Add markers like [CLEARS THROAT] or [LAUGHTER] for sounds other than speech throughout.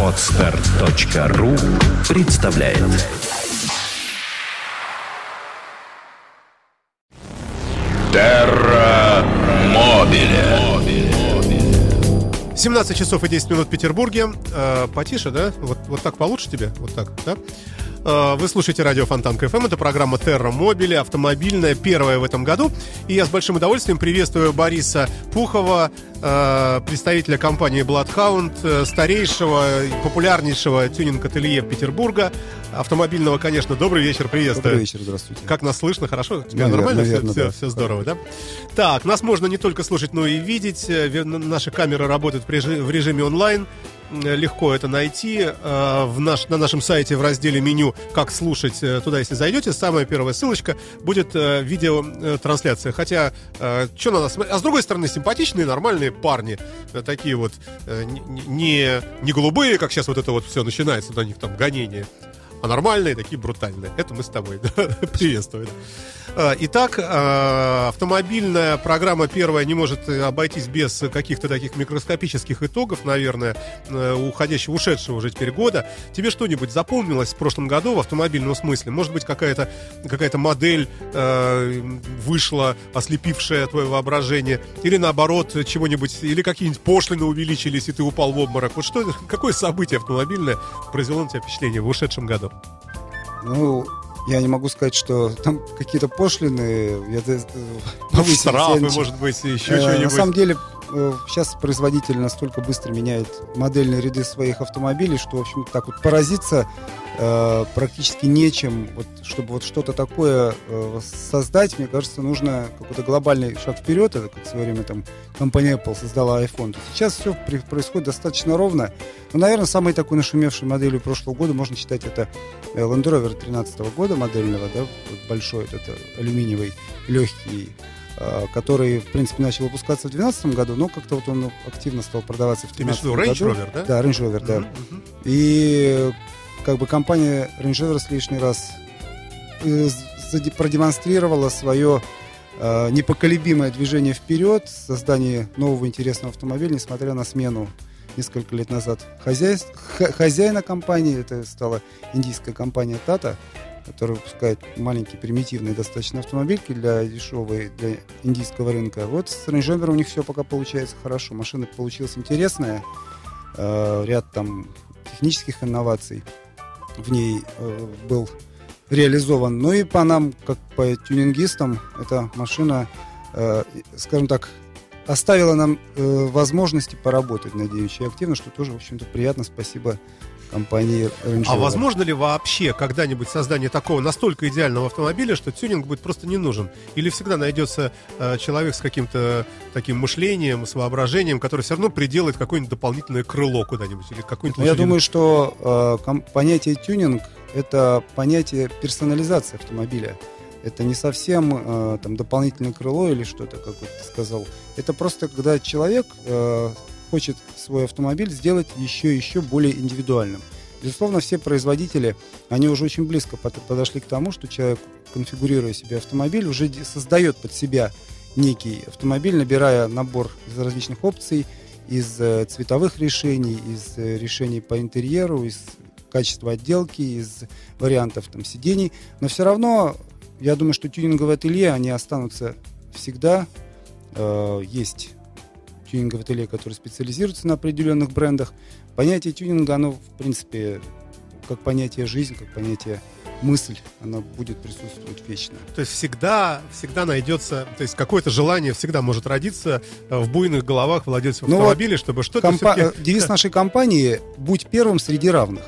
Отстар.ру представляет Терра Мобиле 17 часов и 10 минут в Петербурге. Э, потише, да? Вот, вот так получше тебе? Вот так, да? Э, вы слушаете радио Фонтанка FM. Это программа Терра Мобиле, автомобильная, первая в этом году. И я с большим удовольствием приветствую Бориса Пухова, э, представителя компании Bloodhound, э, старейшего и популярнейшего тюнинг-ателье Петербурга. Автомобильного, конечно. Добрый вечер, приветствую. Добрый вечер, здравствуйте. Как нас слышно? Хорошо? Тебя Наверное, нормально? наверное, все, да. все, здорово, да? Так, нас можно не только слушать, но и видеть. Наши камеры работают в режиме онлайн. Э, Легко это найти э, в наш, на нашем сайте в разделе меню «Как слушать». э, Туда, если зайдете, самая первая ссылочка будет видеотрансляция. Хотя, что надо смотреть? А с другой стороны, симпатичные, нормальные парни. Такие вот не, не голубые, как сейчас вот это вот все начинается, на них там гонение а нормальные, такие брутальные. Это мы с тобой [LAUGHS] приветствуем. А, Итак, а, автомобильная программа первая не может э, обойтись без каких-то таких микроскопических итогов, наверное, э, уходящего, ушедшего уже теперь года. Тебе что-нибудь запомнилось в прошлом году в автомобильном смысле? Может быть, какая-то какая модель э, вышла, ослепившая твое воображение? Или наоборот, чего-нибудь, или какие-нибудь пошлины увеличились, и ты упал в обморок? Вот что, [LAUGHS] какое событие автомобильное произвело на тебя впечатление в ушедшем году? Ну, я не могу сказать, что там какие-то пошлины, я, повысились. Штрафы, может быть, еще Э, что-нибудь. На самом деле, сейчас производитель настолько быстро меняет модельные ряды своих автомобилей, что, в общем, так вот поразиться э, практически нечем. Вот, чтобы вот что-то такое э, создать, мне кажется, нужно какой-то глобальный шаг вперед. Это как в свое время там компания Apple создала iPhone. Сейчас все происходит достаточно ровно. Но, наверное, самой такой нашумевшей моделью прошлого года можно считать это э, Land Rover 13 года модельного, да, большой это алюминиевый, легкий, э, который, в принципе, начал выпускаться в 2012 году, но как-то вот он активно стал продаваться в Ты имеешь в 2013 виду Range году. Rover, да? Да, Range Rover, да. Мгм, мгм. И как бы компания Range Rover с лишний раз э, продемонстрировала свое э, непоколебимое движение вперед, создание нового интересного автомобиля, несмотря на смену несколько лет назад хозяйс- х- хозяина компании, это стала индийская компания Tata, которая выпускает маленькие примитивные достаточно автомобильки для дешевой, для индийского рынка. Вот с Range Rover у них все пока получается хорошо. Машина получилась интересная, э, ряд там технических инноваций в ней э, был реализован. Ну и по нам, как по тюнингистам, эта машина, э, скажем так, оставила нам э, возможности поработать над ней очень активно, что тоже, в общем-то, приятно. Спасибо компании Range А Rover. возможно ли вообще когда-нибудь создание такого настолько идеального автомобиля, что тюнинг будет просто не нужен? Или всегда найдется э, человек с каким-то таким мышлением, с воображением, который все равно приделает какое-нибудь дополнительное крыло куда-нибудь или какой-нибудь Ну, Я думаю, что э, понятие тюнинг это понятие персонализации автомобиля. Это не совсем э, там дополнительное крыло или что-то, как вот ты сказал. Это просто когда человек э, хочет свой автомобиль сделать еще еще более индивидуальным. Безусловно, все производители, они уже очень близко под- подошли к тому, что человек, конфигурируя себе автомобиль, уже создает под себя некий автомобиль, набирая набор из различных опций, из э, цветовых решений, из э, решений по интерьеру, из качества отделки, из вариантов там, сидений. Но все равно, я думаю, что тюнинговые ателье, они останутся всегда. Э, есть тюнинговые ателье, которые специализируются на определенных брендах. Понятие тюнинга, оно, в принципе, как понятие жизнь, как понятие мысль, оно будет присутствовать вечно. То есть всегда, всегда найдется, то есть какое-то желание всегда может родиться э, в буйных головах владельцев Ну вот автомобиля, чтобы что-то Компа- все-таки... э, Девиз [LAUGHS] нашей компании «Будь первым среди равных».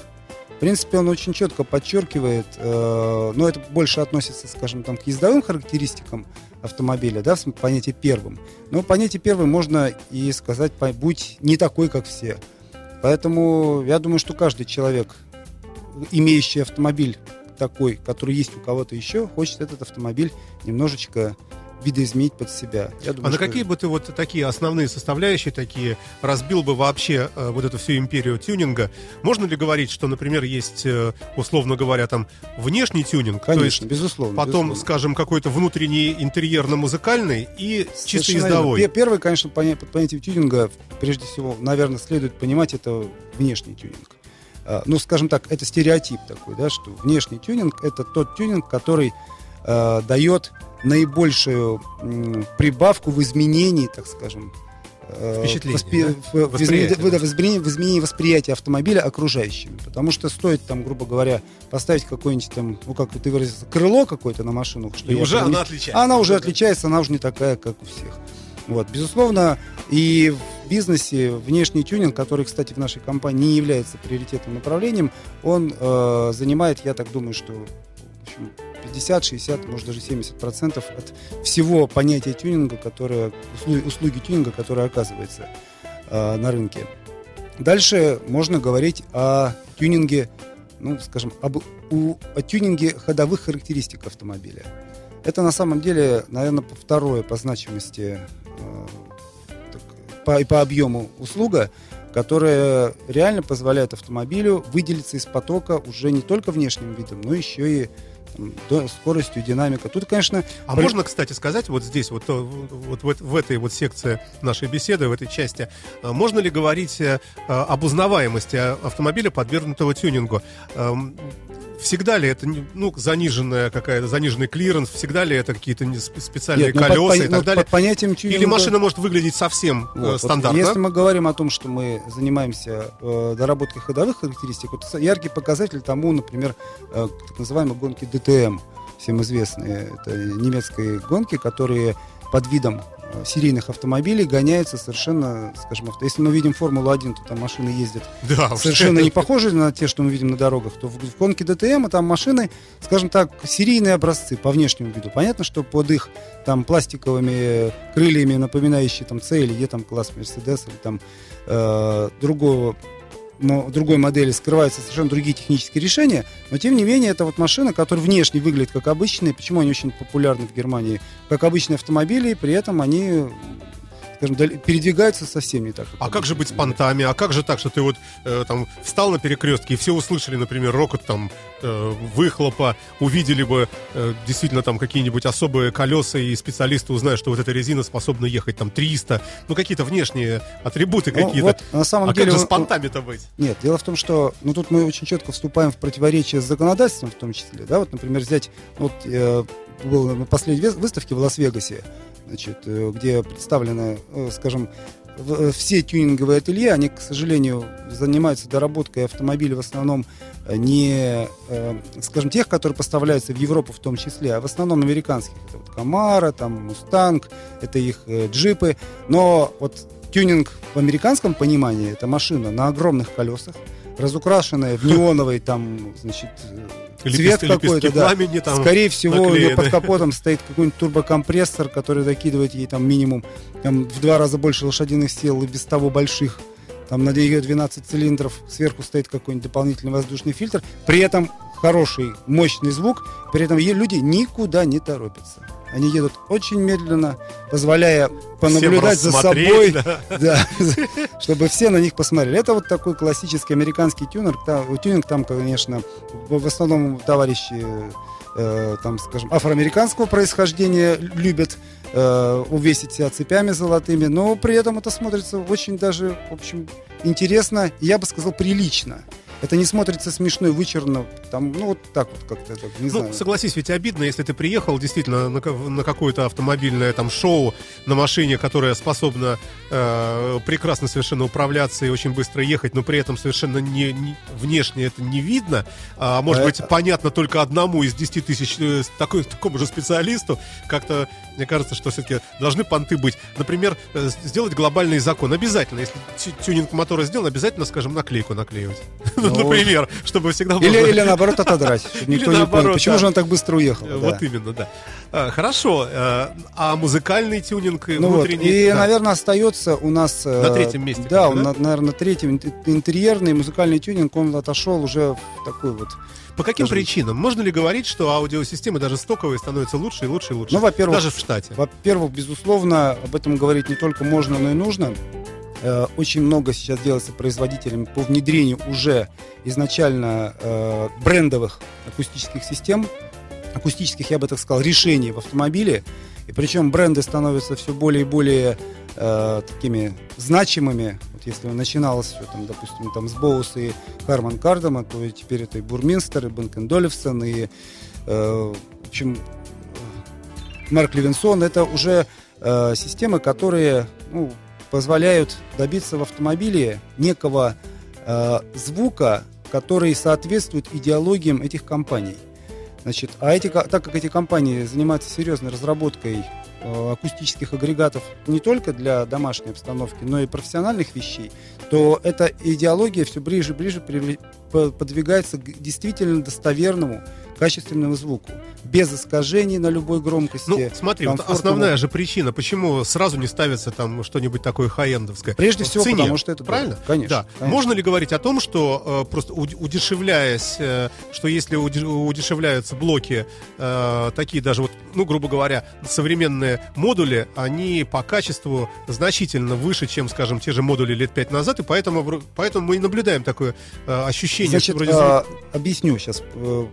В принципе, он очень четко подчеркивает, э, но это больше относится, скажем, там, к ездовым характеристикам автомобиля, да, в понятие первым. Но понятие первым можно и сказать, будь не такой, как все. Поэтому я думаю, что каждый человек, имеющий автомобиль такой, который есть у кого-то еще, хочет этот автомобиль немножечко видоизменить под себя. Я думаю, а на какие бы ты вот такие основные составляющие такие разбил бы вообще э, вот эту всю империю тюнинга? Можно ли говорить, что, например, есть, э, условно говоря, там внешний тюнинг, то есть Конечно, безусловно. потом, безусловно. скажем, какой-то внутренний интерьерно-музыкальный и чисто Совершенно верно. Первый, конечно, поня- под понятием тюнинга, прежде всего, наверное, следует понимать это внешний тюнинг. А, Ну, скажем так, это стереотип такой, да, что внешний тюнинг это тот тюнинг, который э, дает наибольшую прибавку в изменении, так скажем, Впечатление, воспи- да? в- Восприятие, изменении- да. в изменении- в изменении восприятия автомобиля окружающими. Потому что стоит там, грубо говоря, поставить какое-нибудь там, ну как ты выразился, крыло какое-то на машину, что И уже не- она отличается. она уже отличается, она уже не такая, как у всех. Вот, безусловно, и в бизнесе внешний тюнинг, который, кстати, в нашей компании не является приоритетным направлением, он э, занимает, я так думаю, что в общем, 50, 60, может даже 70 процентов от всего понятия тюнинга, которое, услуги, услуги тюнинга, которое оказывается э, на рынке. Дальше можно говорить о тюнинге, ну, скажем, об, у- о тюнинге ходовых характеристик автомобиля. Это на самом деле, наверное, второе по значимости так, по, и по объему услуга, которая реально позволяет автомобилю выделиться из потока уже не только внешним видом, но еще и там, до- скоростью, динамикой. Тут, конечно, А При- можно, кстати, сказать вот здесь, вот, то- вот, в, в этой вот секции нашей беседы, в этой части, а, можно ли говорить э, об узнаваемости автомобиля, подвергнутого тюнингу? Всегда ли это, ну, заниженная какая-то, заниженный клиренс, всегда ли это какие-то специальные нет, ну, под колеса пон- и так ну, далее? под понятием тюнинга... Или машина может выглядеть совсем э, Вот, вот стандартно? если мы говорим о том, что мы занимаемся э, доработкой ходовых характеристик, вот яркий показатель тому, например, э, так называемые гонки DTM, всем известные. Это немецкие гонки, которые под видом э, серийных автомобилей гоняются совершенно, скажем, авто. Если мы видим Формулу-1, то там машины ездят Да, совершенно не похожие на те, что мы видим на дорогах, то в, в гонке DTM там машины, скажем так, серийные образцы по внешнему виду. Понятно, что под их там пластиковыми крыльями, напоминающие там C или E там класс Mercedes или там э, другого другой модели скрываются совершенно другие технические решения, но тем не менее это вот машина, которая внешне выглядит как обычные, почему они очень популярны в Германии, как обычные автомобили, и при этом они, скажем, передвигаются совсем не так. А как же быть с понтами? А как же так, что ты вот э, там встал на перекрестке и все услышали, например, рокот там э, выхлопа, увидели бы э, действительно там какие-нибудь особые колеса и специалисты узнают, что вот эта резина способна ехать там 300, ну какие-то внешние атрибуты Ну, какие-то. вот на самом а деле как же с он- понтами-то быть? Нет, дело в том, что ну, тут мы очень четко вступаем в противоречие с законодательством в том числе. Да? Вот, например, взять, вот, э, был на последней выставке в Лас-Вегасе, значит, э, где представлены, э, скажем, э, все тюнинговые ателье, они, к сожалению, занимаются доработкой автомобилей в основном не, скажем, тех, которые поставляются в Европу в том числе, а в основном американских. Это вот Камара, там Мустанг, это их джипы. Но вот тюнинг в американском понимании это машина на огромных колесах, разукрашенная в [LAUGHS] неоновый там, значит, цвет какой-то, да. пламени там. Скорее всего, у нее наклеены. под капотом стоит какой-нибудь турбокомпрессор, который закидывает ей там минимум там, в два раза больше лошадиных сил и без того больших. Там на нее 12 цилиндров, сверху стоит какой-нибудь дополнительный воздушный фильтр. При этом хороший, мощный звук. При этом е- люди никуда не торопятся. Они едут очень медленно, позволяя понаблюдать за собой, да. [LAUGHS] да, [LAUGHS] чтобы все на них посмотрели. Это вот такой классический американский тюнинг. Там, тюнинг там, конечно, в основном товарищи, э, там, скажем, афроамериканского происхождения любят э, увесить себя цепями золотыми, но при этом это смотрится очень даже, в общем, интересно, я бы сказал, прилично. Это не смотрится смешно и вычурно, там, ну, вот так вот как-то, так, не Ну, знаю. согласись, ведь обидно, если ты приехал действительно на, на какое-то автомобильное там шоу на машине, которая способна э, прекрасно совершенно управляться и очень быстро ехать, но при этом совершенно не, не- внешне это не видно, а может А быть это- понятно только одному из 10 тысяч э, такой, такому же специалисту, как-то мне кажется, что все-таки должны понты быть. Например, э, сделать глобальный закон. Обязательно, если тю- тюнинг мотора сделан, обязательно, скажем, наклейку наклеивать. [LAUGHS] Ну, Ну, например, чтобы всегда Или, можно- или наоборот отодрать, [LAUGHS] чтобы Или никто не понял, почему же он так быстро уехал. Э, Вот именно, да. А, Хорошо. э, А музыкальный тюнинг Ну вот, внутренний... и, да. наверное, остается у нас... э, На третьем месте Да, он, наверное, на третьем. Ин- Интерьерный музыкальный тюнинг, он отошел уже в такой вот... По каким скажем- причинам? Можно ли говорить, что аудиосистемы даже стоковые становятся лучше и лучше и лучше? Ну, во-первых, Даже в штате. Во-первых, безусловно, об этом говорить не только можно, но и нужно. Э, Очень много сейчас делается производителями по внедрению уже изначально э, брендовых акустических систем, акустических, я бы так сказал, решений в автомобиле. И причем бренды становятся все более и более э, такими значимыми. Вот если начиналось все, там, допустим, там, с Боус и Харман Кардама, то теперь это и Бурминстер, и Бенкен Долевсон, и, э, в общем, Марк Левинсон. Это уже э, системы, которые ну, позволяют добиться в автомобиле некого э, звука, который соответствует идеологиям этих компаний. Значит, а эти, так как эти компании занимаются серьезной разработкой акустических агрегатов не только для домашней обстановки, но и профессиональных вещей, то эта идеология все ближе и ближе подвигается к действительно достоверному, качественному звуку, без искажений на любой громкости. Ну, смотри, вот основная же причина, почему сразу не ставится там что-нибудь такое хай-эндовское. Прежде В всего, цене, потому что это правильно? дорого. Конечно, Да. конечно. Можно ли говорить о том, что э, просто уд- удешевляясь, э, что если удешевляются блоки, э, такие даже вот, ну, грубо говоря, современные модули, они по качеству значительно выше, чем, скажем, те же модули лет пять назад, и поэтому, поэтому мы и наблюдаем такое э, ощущение, Значит, вроде звук- э, объясню сейчас, э,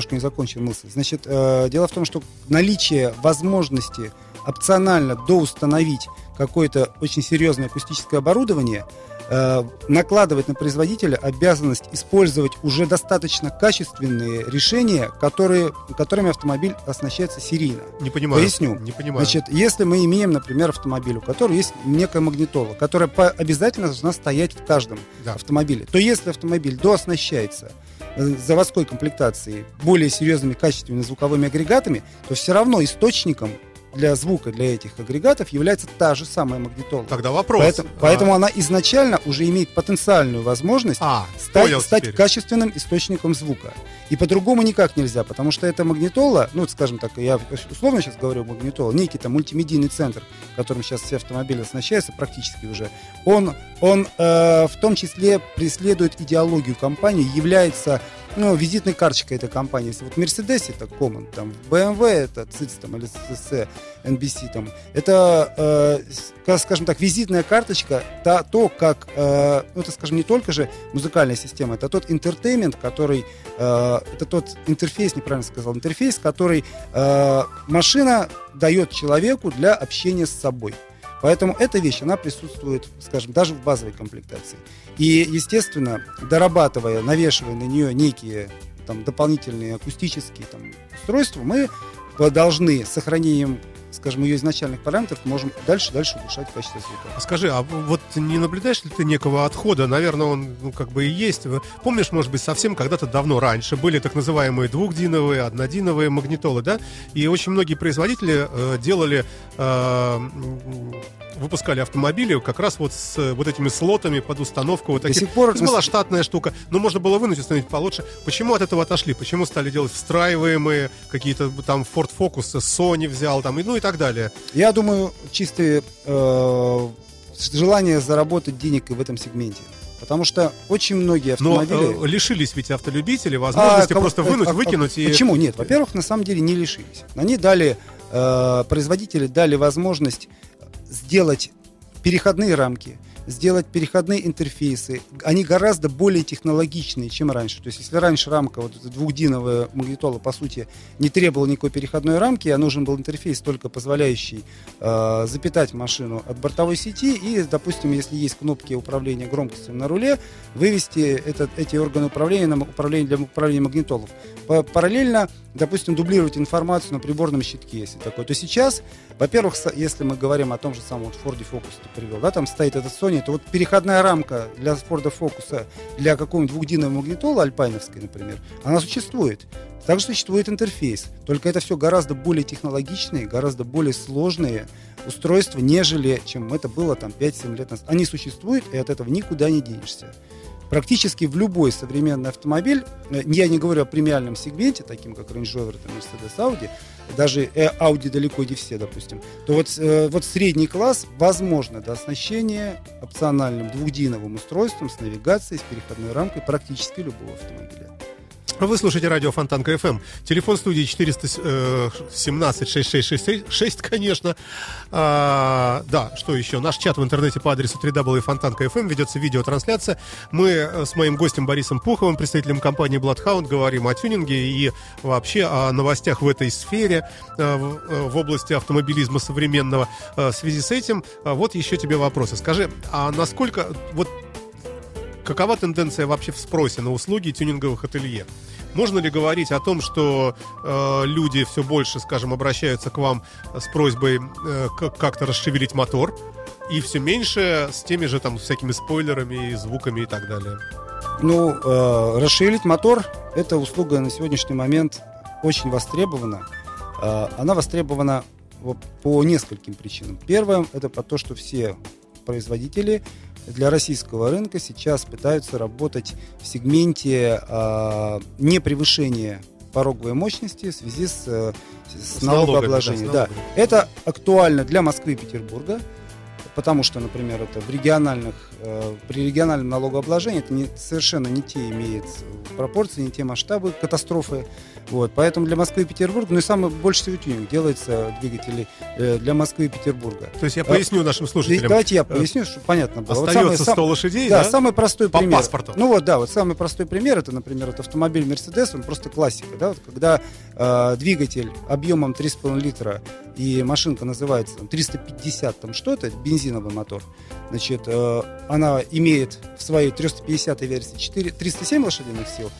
немножко не закончил мысль. Значит, э, дело в том, что наличие возможности опционально доустановить какое-то очень серьезное акустическое оборудование э, накладывает на производителя обязанность использовать уже достаточно качественные решения, которые, которыми автомобиль оснащается серийно. не понимаю. поясню. Не понимаю. Значит, если мы имеем, например, автомобиль, у которого есть некая магнитола, которая по- обязательно должна стоять в каждом Да. автомобиле, то если автомобиль дооснащается заводской комплектацией более серьезными качественными звуковыми агрегатами, то все равно источником для звука для этих агрегатов является та же самая магнитола. Тогда вопрос. Поэтому, А, поэтому она изначально уже имеет потенциальную возможность А, стать, стать теперь. качественным источником звука. И по-другому никак нельзя, потому что эта магнитола, ну, скажем так, я условно сейчас говорю магнитола, некий там мультимедийный центр, которым сейчас все автомобили оснащаются практически уже, он, он э, в том числе преследует идеологию компании, является ну, визитной карточкой этой компании. Если вот Mercedes это Comand, там, BMW это CIC там, или CC, NBT, там, это, э, скажем так, визитная карточка, та, то, как, э, ну, это, скажем, не только же музыкальная система, это тот entertainment, который, э, это тот интерфейс, неправильно сказал, интерфейс, который э, машина дает человеку для общения с собой. Поэтому эта вещь, она присутствует, скажем, даже в базовой комплектации. И, естественно, дорабатывая, навешивая на нее некие там, дополнительные акустические там, устройства, мы должны с сохранением, скажем, ее изначальных параметров, можем дальше-дальше улучшать качество звука. А Скажи, а вот не наблюдаешь ли ты некого отхода? Наверное, он ну, как бы и есть. Помнишь, может быть, совсем когда-то давно раньше были так называемые двухдиновые, однодиновые магнитолы, да? И очень многие производители э, делали, э, выпускали автомобили как раз вот с э, вот этими слотами под установку. Вот До таких. сих пор... Это была штатная штука, но можно было вынуть и установить получше. Почему от этого отошли? Почему стали делать встраиваемые какие-то там Ford Focus, Sony взял там, и, ну и так далее? Я думаю, чистое э, желание заработать денег и в этом сегменте. Потому что очень многие Но автомобили... э, лишились ведь автолюбители возможности А, просто а, вынуть, а, выкинуть и... Почему нет? Во-первых, на самом деле не лишились. Они дали, э, производители дали возможность сделать переходные рамки, сделать переходные интерфейсы. Они гораздо более технологичные, чем раньше. То есть, если раньше рамка, вот двухдиновая магнитола, по сути, не требовала никакой переходной рамки, а нужен был интерфейс, только позволяющий э, запитать машину от бортовой сети и, допустим, если есть кнопки управления громкостью на руле, вывести этот, эти органы управления на управление для управления магнитолов. Па- Параллельно, допустим, дублировать информацию на приборном щитке, если такое. То сейчас, во-первых, если мы говорим о том же самом вот Ford Focus ты привел, да, там стоит этот Sony, то вот переходная рамка для Ford Focus для какого-нибудь двухдинового магнитола альпайновской, например, она существует. Также существует интерфейс, только это все гораздо более технологичные, гораздо более сложные устройства, нежели чем это было там 5-7 лет назад. Они существуют, и от этого никуда не денешься. практически в любой современный автомобиль, э, я не говорю о премиальном сегменте, таким как Range Rover, там, Mercedes, Audi, даже э, Audi далеко не все, допустим, то вот, э, вот средний класс возможно до оснащения опциональным двухдиновым устройством с навигацией, с переходной рамкой практически любого автомобиля. Вы слушаете радио Фонтан КФМ. Телефон студии 417-6666, конечно. А, да, что еще? Наш чат в интернете по адресу www.fontan.kfm ведется видеотрансляция. Мы э, с моим гостем Борисом Пуховым, представителем компании Bloodhound, говорим о тюнинге и вообще о новостях в этой сфере, э, э, в области автомобилизма современного. В связи с этим, вот еще тебе вопросы. Скажи, а насколько... Вот какова тенденция вообще в спросе на услуги тюнинговых ателье? Можно ли говорить о том, что э, люди все больше, скажем, обращаются к вам с просьбой э, как-то расшевелить мотор, и все меньше с теми же там всякими спойлерами, и звуками и так далее? Ну, э, расшевелить мотор – это услуга на сегодняшний момент очень востребована. Э, она востребована по нескольким причинам. Первое – это по то, что все производители для российского рынка сейчас пытаются работать в сегменте э, непревышения пороговой мощности в связи с, э, с, с налогообложением. Да, это актуально для Москвы и Петербурга, потому что, например, это в региональных, при региональном налогообложении это не, совершенно не те имеет пропорции, не те масштабы катастрофы. Вот, поэтому для Москвы и Петербурга, ну и самый больше всего тюнинг делается двигатели э, для Москвы и Петербурга. То есть я поясню а, нашим слушателям. Давайте я поясню, чтобы понятно было. Остается вот самый, 100 лошадей, да? Да, самый простой По пример. паспорту. Ну вот, да, вот самый простой пример, это, например, вот автомобиль Mercedes, он просто классика, да, вот когда э, двигатель объемом 3,5 литра и машинка называется там, 350 там что-то, бензиновый мотор, значит, э, она имеет в своей 350 версии 4, 307 лошадиных сил,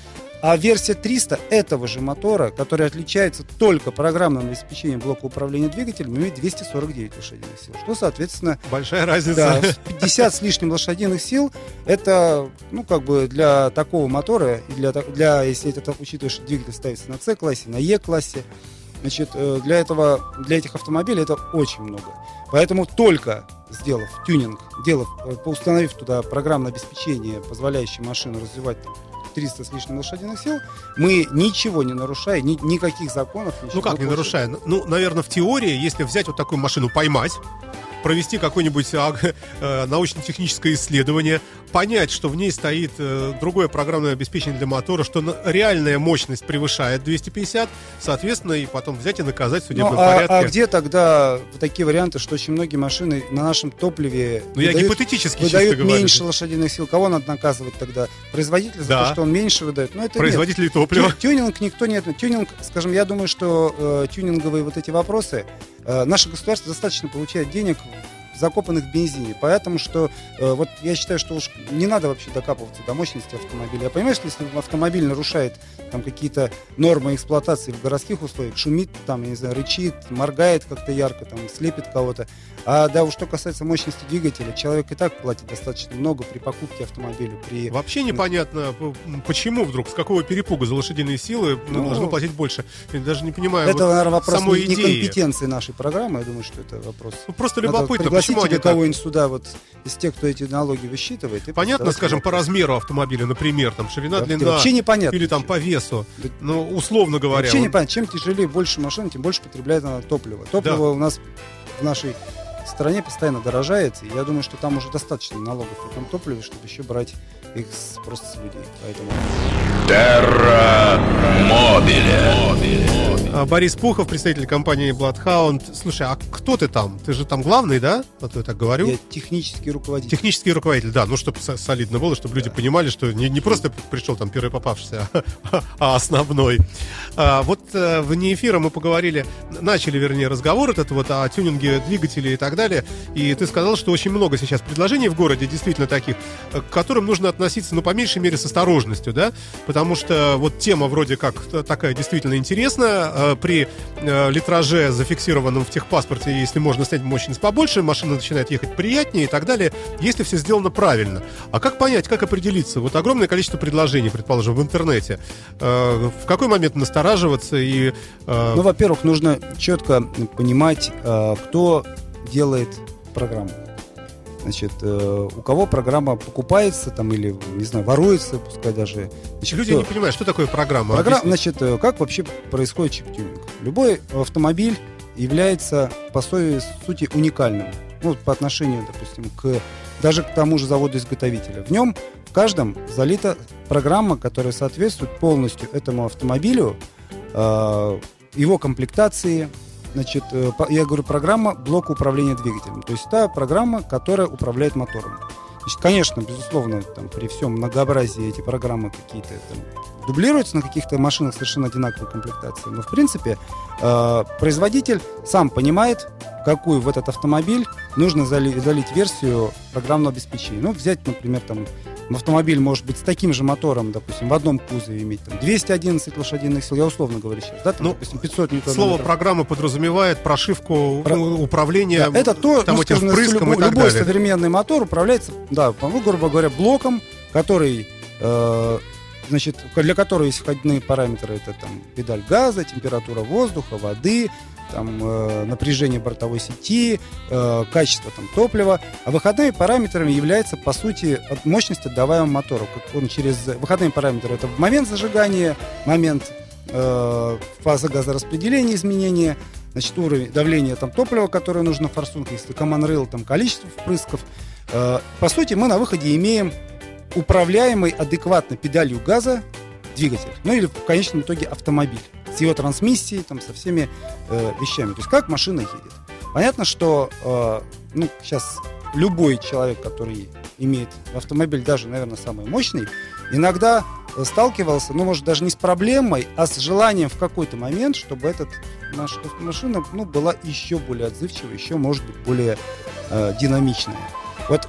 а версия 300 этого же мотора, который отличается только программным обеспечением блока управления двигателем, имеет 249 лошадиных сил. Что, соответственно... Большая разница. Да, 50 с лишним лошадиных сил, это, ну, как бы для такого мотора, и для, для если это учитывая, что двигатель ставится на C-классе, на E-классе, значит, э, для, этого, для этих автомобилей это очень много. Поэтому только сделав тюнинг, делав, э, установив туда программное обеспечение, позволяющее машину развивать 300 с лишним лошадиных сил, мы ничего не нарушая, ни, никаких законов. Ну как не нарушая? Ну, наверное, в теории, если взять вот такую машину, поймать, провести какое-нибудь э, научно-техническое исследование, понять, что в ней стоит э, другое программное обеспечение для мотора, что реальная мощность превышает 250, соответственно, и потом взять и наказать в судебном ну, а, порядке. А где тогда такие варианты, что очень многие машины на нашем топливе ну, выдают, я гипотетически выдают меньше лошадиных сил? Кого надо наказывать тогда? Производителя за да. то, что он меньше выдает? Ну, это Производители нет. топлива. Тюнинг никто нет. Тюнинг, скажем, я думаю, что э, тюнинговые вот эти вопросы, наше государство достаточно получает денег закопанных в бензине. Поэтому что э, вот я считаю, что уж не надо вообще докапываться до мощности автомобиля. Я понимаю, что если автомобиль нарушает там какие-то нормы эксплуатации в городских условиях, шумит, там, я не знаю, рычит, моргает как-то ярко, там, слепит кого-то. А да, уж что касается мощности двигателя, человек и так платит достаточно много при покупке автомобиля. При... Вообще непонятно, почему вдруг, с какого перепуга за лошадиные силы ну, должны платить больше. Я даже не понимаю Это, вот наверное, вопрос самой не, компетенции нашей программы. Я думаю, что это вопрос. Ну, просто любопытно, почему они кого-нибудь сюда вот из тех, кто эти налоги высчитывает. Понятно, скажем, вопрос. по размеру автомобиля, например, там ширина, да, длина. Вообще непонятно. Или там по весу. Ну, условно говоря. Вообще он... непонятно. Чем тяжелее больше машин, тем больше потребляет она топлива. Топливо да. у нас в нашей стране постоянно дорожает. И я думаю, что там уже достаточно налогов на этом топливе, чтобы еще брать их просто с людей. Поэтому... Терра Мобиле. А, Борис Пухов, представитель компании Bloodhound. Слушай, а кто ты там? Ты же там главный, да? Вот я так говорю. Я технический руководитель. Технический руководитель, да. Ну, чтобы солидно было, чтобы люди понимали, что не, не просто пришел там первый попавшийся, а, [LAUGHS] а основной. А, вот а, вне эфира мы поговорили, начали, вернее, разговор этот вот о тюнинге двигателей и так далее. И ты сказал, что очень много сейчас предложений в городе, действительно таких, к которым нужно относиться, ну, по меньшей мере, с осторожностью, да? Потому что вот тема вроде как такая действительно интересная, Э, при э, литраже, зафиксированном в техпаспорте, если можно снять мощность побольше, машина начинает ехать приятнее и так далее, если все сделано правильно. А как понять, как определиться? Вот огромное количество предложений, предположим, в интернете. Э, в какой момент настораживаться и... Ну, во-первых, нужно четко понимать, кто делает программу. Значит, э, у кого программа покупается там или, не знаю, воруется, пускай даже. Значит, Люди кто... не понимают, что такое программа. Программа, значит, э, как вообще происходит чип-тюнинг? Любой автомобиль является, по своей сути, уникальным. Ну, по отношению, допустим, к даже к тому же заводу-изготовителя. В нем в каждом залита программа, которая соответствует полностью этому автомобилю, э, его комплектации, Значит, э, я говорю программа блока управления двигателем. То есть та программа, которая управляет мотором. Значит, конечно, безусловно, там, при всем многообразии эти программы какие-то там, дублируются на каких-то машинах совершенно одинаковой комплектации. Но, в принципе, э, производитель сам понимает, какую в этот автомобиль нужно залить, залить версию программного обеспечения. Ну, взять, например, там автомобиль может быть с таким же мотором, допустим, в одном кузове иметь там, 211 лошадиных сил, я условно говорю сейчас, да, там, ну, допустим, 500 ньютон Слово программа подразумевает прошивку Про... Ну, управления да, это то, там, ну, этим впрыском любой, любой современный мотор управляется, да, ну, грубо говоря, блоком, который э, значит, для которого есть входные параметры, это там педаль газа, температура воздуха, воды, там, э, напряжение бортовой сети, э, качество там, топлива. А выходными параметрами является, по сути, мощность отдаваемого мотора. Как он через выходные параметры это момент зажигания, момент э, фаза газораспределения, изменения, значит, уровень давления там, топлива, которое нужно в форсунке, если rail, там количество впрысков. Э, по сути, мы на выходе имеем управляемый адекватно педалью газа двигатель. Ну или в конечном итоге автомобиль с его трансмиссией, там, со всеми э, вещами. То есть как машина едет. Понятно, что э, ну, сейчас любой человек, который имеет автомобиль, даже, наверное, самый мощный, иногда сталкивался, ну, может, даже не с проблемой, а с желанием в какой-то момент, чтобы эта машина ну, была еще более отзывчивая, еще, может быть, более э, динамичная. Вот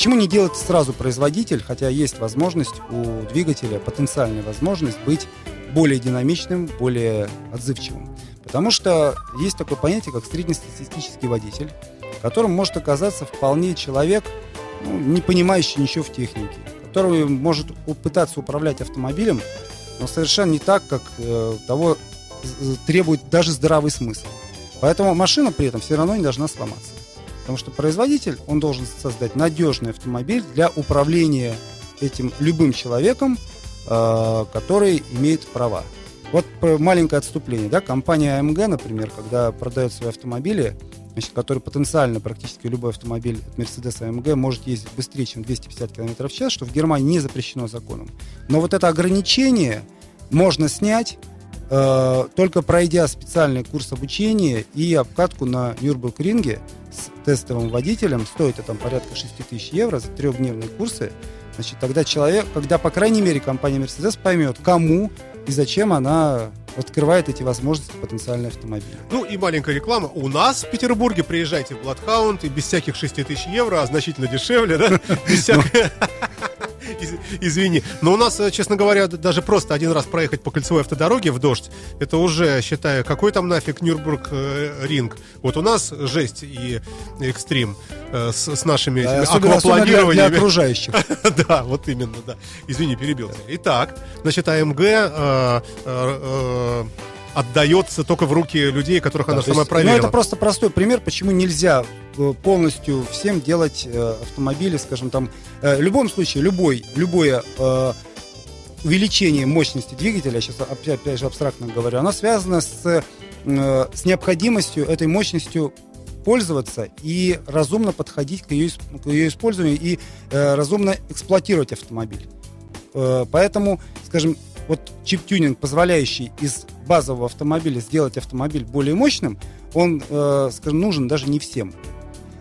Почему не делать сразу производитель, хотя есть возможность у двигателя, потенциальная возможность быть более динамичным, более отзывчивым. Потому что есть такое понятие, как среднестатистический водитель, которым может оказаться вполне человек, ну, не понимающий ничего в технике, который может пытаться управлять автомобилем, но совершенно не так, как э, того требует даже здравый смысл. Поэтому машина при этом все равно не должна сломаться. Потому что производитель, он должен создать надежный автомобиль для управления этим любым человеком который имеет права. Вот маленькое отступление. Да? Компания AMG, например, когда продает свои автомобили, значит, который потенциально практически любой автомобиль от Mercedes AMG может ездить быстрее, чем 250 км в час, что в Германии не запрещено законом. Но вот это ограничение можно снять э, только пройдя специальный курс обучения и обкатку на Нюрбург-ринге с тестовым водителем. Стоит это там порядка 6 тысяч евро за трехдневные курсы. Значит, тогда человек, когда, по крайней мере, компания Mercedes поймет, кому и зачем она открывает эти возможности потенциальные автомобиля. Ну и маленькая реклама. У нас в Петербурге приезжайте в Bloodhound и без всяких 6 тысяч евро, а значительно дешевле, да? [LAUGHS] Без всякой... извини. Но у нас, э, честно говоря, даже просто один раз проехать по кольцевой автодороге в дождь, это уже, считаю, какой там нафиг Нюрнбург э, ринг. Вот у нас жесть и экстрим э, с, с нашими да, аквапланированиями. Для, для [LAUGHS] окружающих. да, вот именно, да. Извини, перебил. Итак, значит, АМГ отдается только в руки людей, которых да, она сама есть, проверила. Ну, это просто простой пример, почему нельзя э, полностью всем делать э, автомобили, скажем там, э, в любом случае, любой, любое э, увеличение мощности двигателя, сейчас опять, опять же абстрактно говорю, оно связано с, э, с необходимостью этой мощностью пользоваться и разумно подходить к ее, к ее использованию и э, разумно эксплуатировать автомобиль. Э, поэтому, скажем, вот чип-тюнинг, позволяющий из базового автомобиля сделать автомобиль более мощным, он, э, скажем, нужен даже не всем.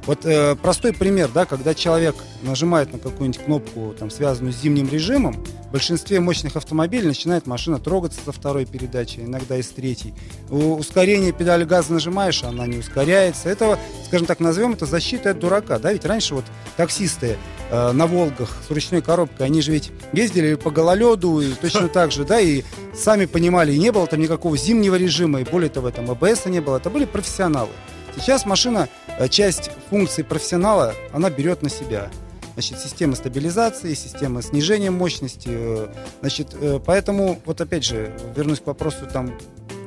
Вот э, простой пример, да, когда человек нажимает на какую-нибудь кнопку, там, связанную с зимним режимом, в большинстве мощных автомобилей начинает машина трогаться со второй передачи, иногда и с третьей. У, ускорение педали газа нажимаешь, она не ускоряется. Это, скажем так, назовем это защитой от дурака, да, ведь раньше вот таксисты э, на Волгах с ручной коробкой, они же ведь ездили по гололеду и точно [LAUGHS] так же, да, и сами понимали, и не было там никакого зимнего режима, и более того, там АБС не было, это были профессионалы. Сейчас машина, э, часть функций профессионала, она берет на себя. Значит, система стабилизации, система снижения мощности. Э, значит, э, поэтому, вот опять же, вернусь к вопросу там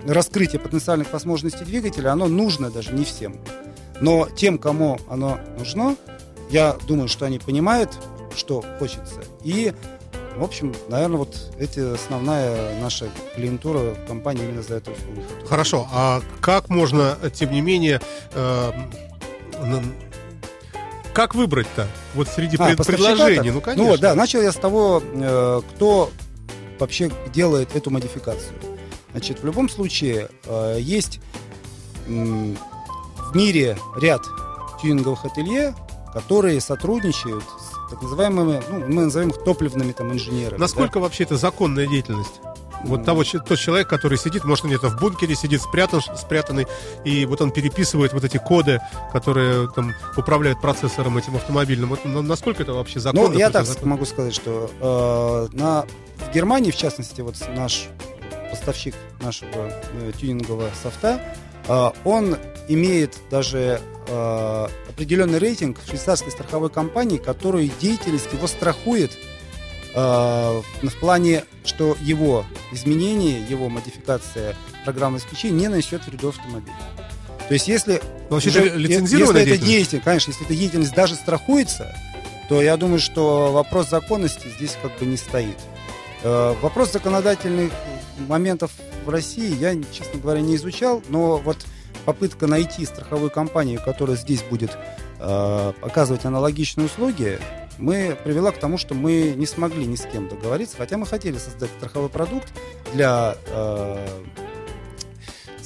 раскрытия потенциальных возможностей двигателя, оно нужно даже не всем. Но тем, кому оно нужно, я думаю, что они понимают, что хочется. И, в общем, наверное, вот эти основная наша клиентура компании именно за эту услугу. Хорошо, а как можно, тем не менее, э, как выбрать-то? Вот среди а, пред, предложений, ну, конечно. Ну, вот, да, начал я с того, э, кто вообще делает эту модификацию. Значит, в любом случае, э, есть э, в мире ряд тюнинговых ателье, которые сотрудничают так называемыми, ну, мы назовем их топливными там инженерами. Насколько да? вообще это законная деятельность? Вот того, тот человек, который сидит, может, он где-то в бункере сидит, спрятан, спрятанный, и вот он переписывает вот эти коды, которые там управляют процессором этим автомобильным. Вот, насколько это вообще законно? Ну, я так могу сказать, что э, на, в Германии, в частности, вот наш поставщик нашего э, тюнингового софта, он имеет даже э, определенный рейтинг швейцарской страховой компании, которую деятельность его страхует э, в плане, что его изменение, его модификация программного обеспечения не нанесет вреду автомобилю. То есть если, вообще уже, лицензированная если это деятельность, конечно, если эта деятельность даже страхуется, то я думаю, что вопрос законности здесь как бы не стоит. Э, вопрос законодательных моментов в России я, честно говоря, не изучал, но вот попытка найти страховую компанию, которая здесь будет э, оказывать аналогичные услуги, мы привела к тому, что мы не смогли ни с кем договориться, хотя мы хотели создать страховой продукт для э,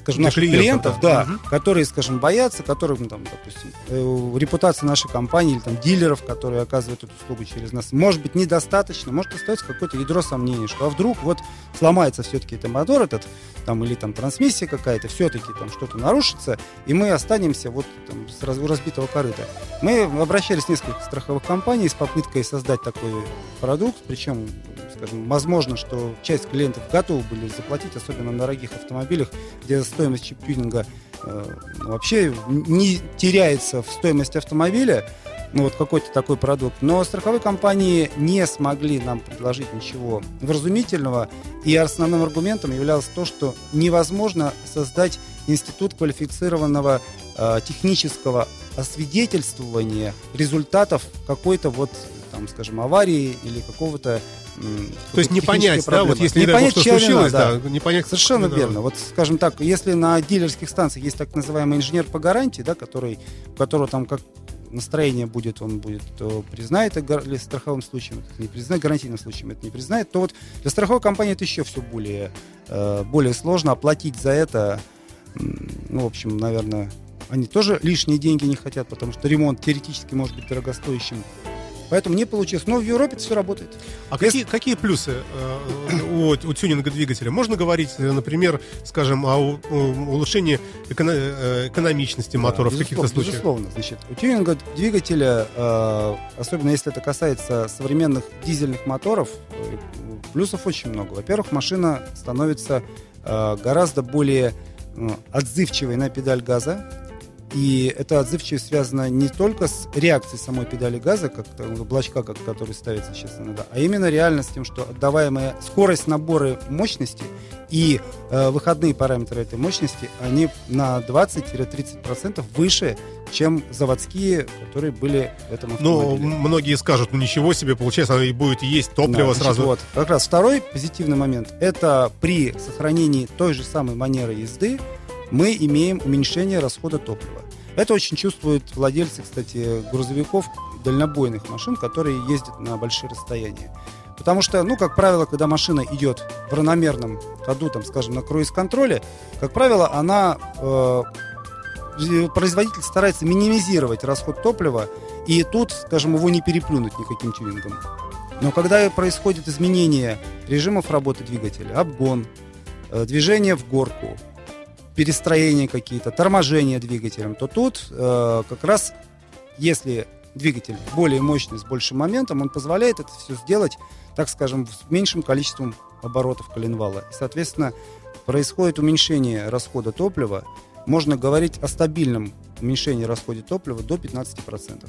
скажем, наших клиентов, клиентов да, угу. которые, скажем, боятся, которые, ну, там, допустим, э, репутация нашей компании или там дилеров, которые оказывают эту услугу через нас, может быть, недостаточно, может остается какое-то ядро сомнений, что а вдруг вот сломается все-таки этот мотор этот, там, или там трансмиссия какая-то, все-таки там что-то нарушится, и мы останемся вот там, с раз, разбитого корыта. Мы обращались в несколько страховых компаний с попыткой создать такой продукт, причем скажем, возможно, что часть клиентов готовы были заплатить, особенно на дорогих автомобилях, где стоимость чип-тюнинга э, вообще не теряется в стоимости автомобиля, ну, вот какой-то такой продукт. Но страховые компании не смогли нам предложить ничего вразумительного, и основным аргументом являлось то, что невозможно создать институт квалифицированного э, технического освидетельствования результатов какой-то вот там, скажем, аварии или какого-то то есть не понять, проблемы. да, вот если не понять, что случилось, да, да, не понять. Совершенно да. верно. Вот, скажем так, если на дилерских станциях есть так называемый инженер по гарантии, да, который, у которого там как настроение будет, он будет, то признает это для страховым случаем, не признает гарантийным случаем, это не признает, то вот для страховой компании это еще все более, э, более сложно. Оплатить за это, ну, в общем, наверное, они тоже лишние деньги не хотят, потому что ремонт теоретически может быть дорогостоящим. Поэтому не получилось. Но в Европе это все работает. А Если... какие, какие плюсы э, у, у тюнинга двигателя? Можно говорить, э, например, скажем, о, о улучшении эко- э, экономичности моторов да, в каких-то случаях? Безусловно. Значит, у тюнинга двигателя, э, особенно если это касается современных дизельных моторов, э, плюсов очень много. Во-первых, машина становится э, гораздо более отзывчивой на педаль газа, и эта отзывчивость связана не только с реакцией самой педали газа, как блочка, как, который ставится сейчас иногда, а именно реально с тем, что отдаваемая скорость набора мощности и э, выходные параметры этой мощности, они на 20-30% выше, чем заводские, которые были в этом ну, автомобиле. Ну, многие скажут, ну ничего себе, получается, оно и будет есть топливо да, сразу. Вот. Как раз второй позитивный момент, это при сохранении той же самой манеры езды, мы имеем уменьшение расхода топлива. Это очень чувствуют владельцы, кстати, грузовиков, дальнобойных машин, которые ездят на большие расстояния. Потому что, ну, как правило, когда машина идет в равномерном ходу, там, скажем, на круиз-контроле, как правило, она э, производитель старается минимизировать расход топлива, и тут, скажем, его не переплюнуть никаким тюнингом. Но когда происходит изменение режимов работы двигателя, обгон, э, движение в горку, перестроения какие-то, торможения двигателем, то тут э, как раз, если двигатель более мощный, с большим моментом, он позволяет это все сделать, так скажем, с меньшим количеством оборотов коленвала. И, соответственно, происходит уменьшение расхода топлива. Можно говорить о стабильном уменьшении расхода топлива до 15%.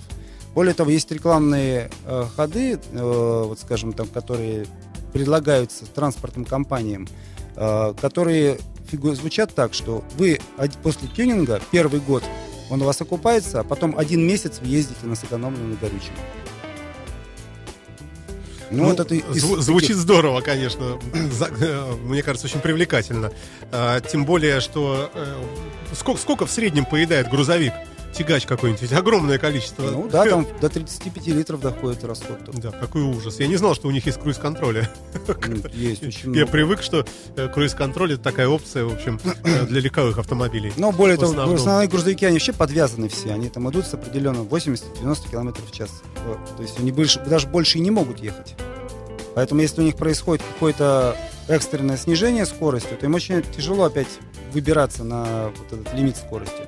Более того, есть рекламные э, ходы, э, вот скажем, там, которые предлагаются транспортным компаниям, э, которые звучат так, что вы после тюнинга первый год Он у вас окупается, а потом один месяц вы ездите на сэкономленном горючем. Ну, ну вот это зв- звучит таких... здорово, конечно. [CLEARS THROAT] Э, мне кажется, очень привлекательно. А, тем более, что э, сколько, сколько в среднем поедает грузовик? Тягач какой-нибудь, ведь огромное количество. Ну да, там [LAUGHS] до 35 литров доходит расход. Да, какой ужас. Я не знал, что у них есть круиз-контроль. [LAUGHS] Ну, есть очень Я привык, что э, круиз-контроль это такая опция, в общем, э, для легковых автомобилей. Но более того, основные грузовики, они вообще подвязаны все. Они там идут с определенным 80-90 км в час. То есть они больше, даже больше и не могут ехать. Поэтому если у них происходит какое-то экстренное снижение скорости, то им очень тяжело опять выбираться на вот этот лимит скорости.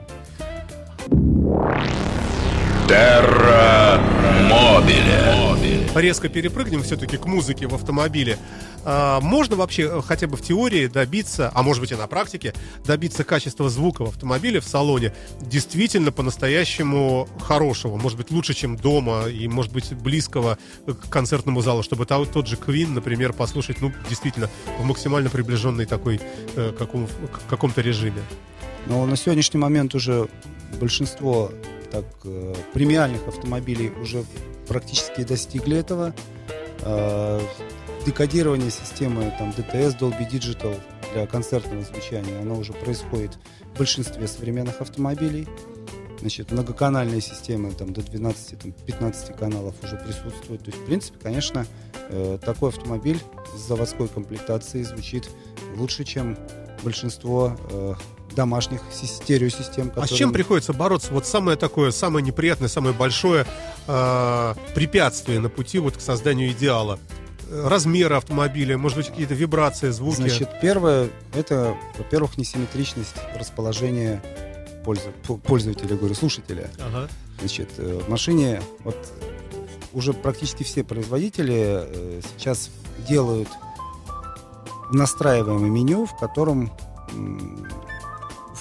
Терра Мобиле. Резко перепрыгнем все-таки к музыке в автомобиле. А, можно вообще э, хотя бы в теории добиться, а может быть и на практике, добиться качества звука в автомобиле в салоне действительно по-настоящему хорошего, может быть лучше, чем дома и может быть близкого к концертному залу, чтобы тот же Queen, например, послушать, ну, действительно, в максимально приближенной такой э, каком, каком-то режиме. Но на сегодняшний момент уже большинство так э, премиальных автомобилей уже практически достигли этого. Э, декодирование системы там, DTS, Dolby Digital для концертного звучания, оно уже происходит в большинстве современных автомобилей. Значит, многоканальные системы там, до 12-15 каналов уже присутствуют. То есть, в принципе, конечно, э, такой автомобиль с заводской комплектацией звучит лучше, чем большинство домашних стереосистем. Которые... А с чем приходится бороться? Вот самое такое, самое неприятное, самое большое э, препятствие на пути вот к созданию идеала? Размеры автомобиля, может быть, какие-то вибрации, звуки? Значит, первое, это, во-первых, несимметричность расположения пользователя, говорю, слушателя. Ага. Значит, э, в машине вот уже практически все производители э, сейчас делают настраиваемое меню, в котором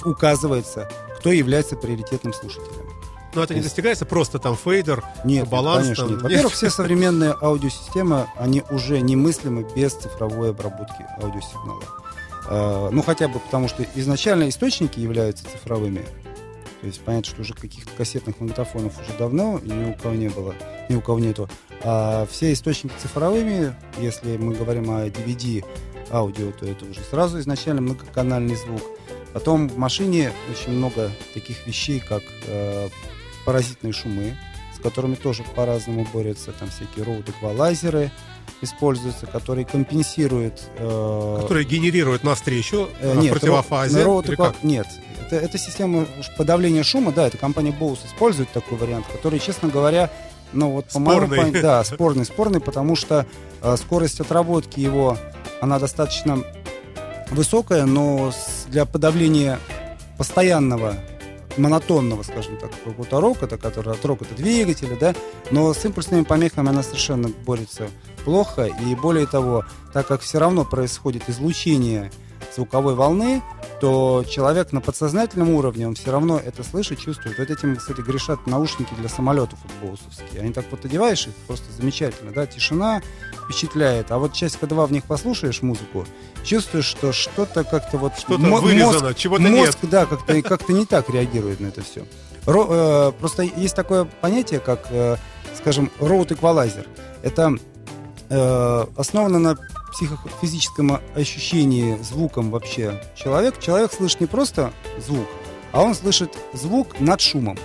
указывается, кто является приоритетным слушателем. Но это не достигается просто там фейдер, нет, баланс. Конечно, там, нет. Во-первых, все современные аудиосистемы, они уже немыслимы без цифровой обработки аудиосигнала. Э, ну, хотя бы потому, что изначально источники являются цифровыми. То есть понятно, что уже каких-то кассетных магнитофонов уже давно ни у кого не было, ни у кого нету. А все источники цифровыми, если мы говорим о DVD аудио, то это уже сразу изначально многоканальный звук. Потом в машине очень много таких вещей, как э, паразитные шумы, с которыми тоже по-разному борются. Там всякие роут-эквалайзеры используются, которые компенсируют... Э, которые генерируют навстречу э, нет, в противофазе? Ро, эква... Нет, это, это система подавления шума, да, это компания Bose использует такой вариант, который, честно говоря, ну вот по моему да, спорный, спорный, потому что э, скорость отработки его, она достаточно высокая, но для подавления постоянного монотонного, скажем так, какого-то рокота, который от рокота двигателя, да, но с импульсными помехами она совершенно борется плохо, и более того, так как все равно происходит излучение звуковой волны, то человек на подсознательном уровне, он все равно это слышит, чувствует. Вот этим, кстати, грешат наушники для самолетов боусовские. Они так вот одеваешь их, просто замечательно, да, тишина впечатляет. А вот часика два в них послушаешь музыку, чувствуешь, что что-то как-то вот... Что-то вырезано, чего-то мозг, нет. да, как-то как не так реагирует на это все. Ро, э, просто есть такое понятие, как, э, скажем, роут-эквалайзер. Это э, основано на психофизическом ощущении звуком вообще человек, человек слышит не просто звук, а он слышит звук над шумом.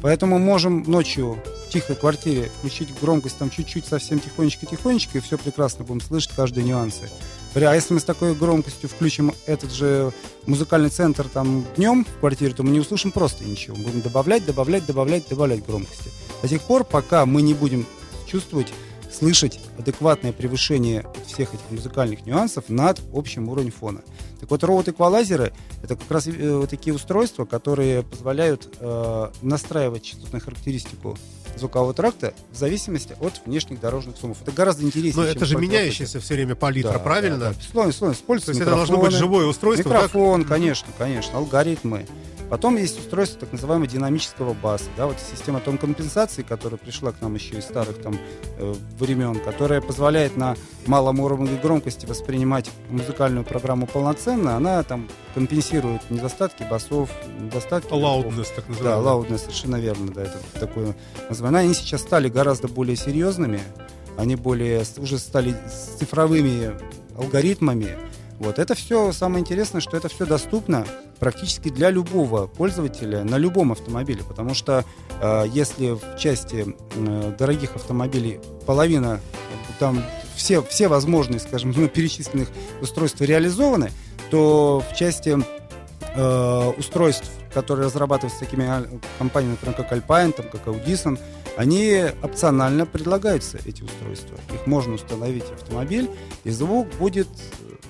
Поэтому можем ночью в тихой квартире включить громкость там чуть-чуть, совсем тихонечко-тихонечко, и все прекрасно будем слышать каждые нюансы. А если мы с такой громкостью включим этот же музыкальный центр там днем в квартире, то мы не услышим просто ничего. Мы будем добавлять, добавлять, добавлять, добавлять громкости. До тех пор, пока мы не будем чувствовать слышать адекватное превышение всех этих музыкальных нюансов над общим уровнем фона. Так вот, робот-эквалайзеры — это как раз э, такие устройства, которые позволяют э, настраивать частотную характеристику звукового тракта в зависимости от внешних дорожных шумов. Это гораздо интереснее. Но это же меняющаяся все время палитра, да, правильно? Да, да. Слон, слон, То есть это должно быть живое устройство? Микрофон, так? конечно, конечно, алгоритмы. Потом есть устройство так называемого динамического баса, да, вот система тон компенсации, которая пришла к нам еще из старых там э, времен, которая позволяет на малом уровне громкости воспринимать музыкальную программу полноценно, она там компенсирует недостатки басов, недостатки... Loudness, так называемый. Да, loudness, совершенно верно, да, это такое название. Они сейчас стали гораздо более серьезными, они более уже стали цифровыми алгоритмами. Вот это все самое интересное, что это все доступно практически для любого пользователя на любом автомобиле, потому что э, если в части э, дорогих автомобилей половина там все все возможные, скажем, [LAUGHS] перечисленных устройств реализованы, то в части э, устройств, которые разрабатываются такими компаниями, например, как Alpine, там, как Audison, они опционально предлагаются, эти устройства. Их можно установить в автомобиль, и звук будет,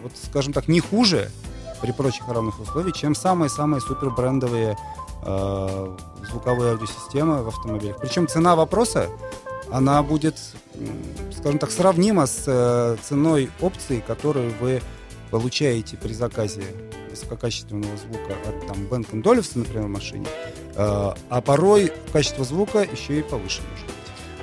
вот, скажем так, не хуже при прочих равных условиях, чем самые-самые супер брендовые э, звуковые аудиосистемы в автомобилях. Причем цена вопроса, она будет, скажем так, сравнима с э, ценой опции, которую вы получаете при заказе высококачественного звука от там, Bang Olufsen, например, в машине, э, а порой качество звука еще и повыше может.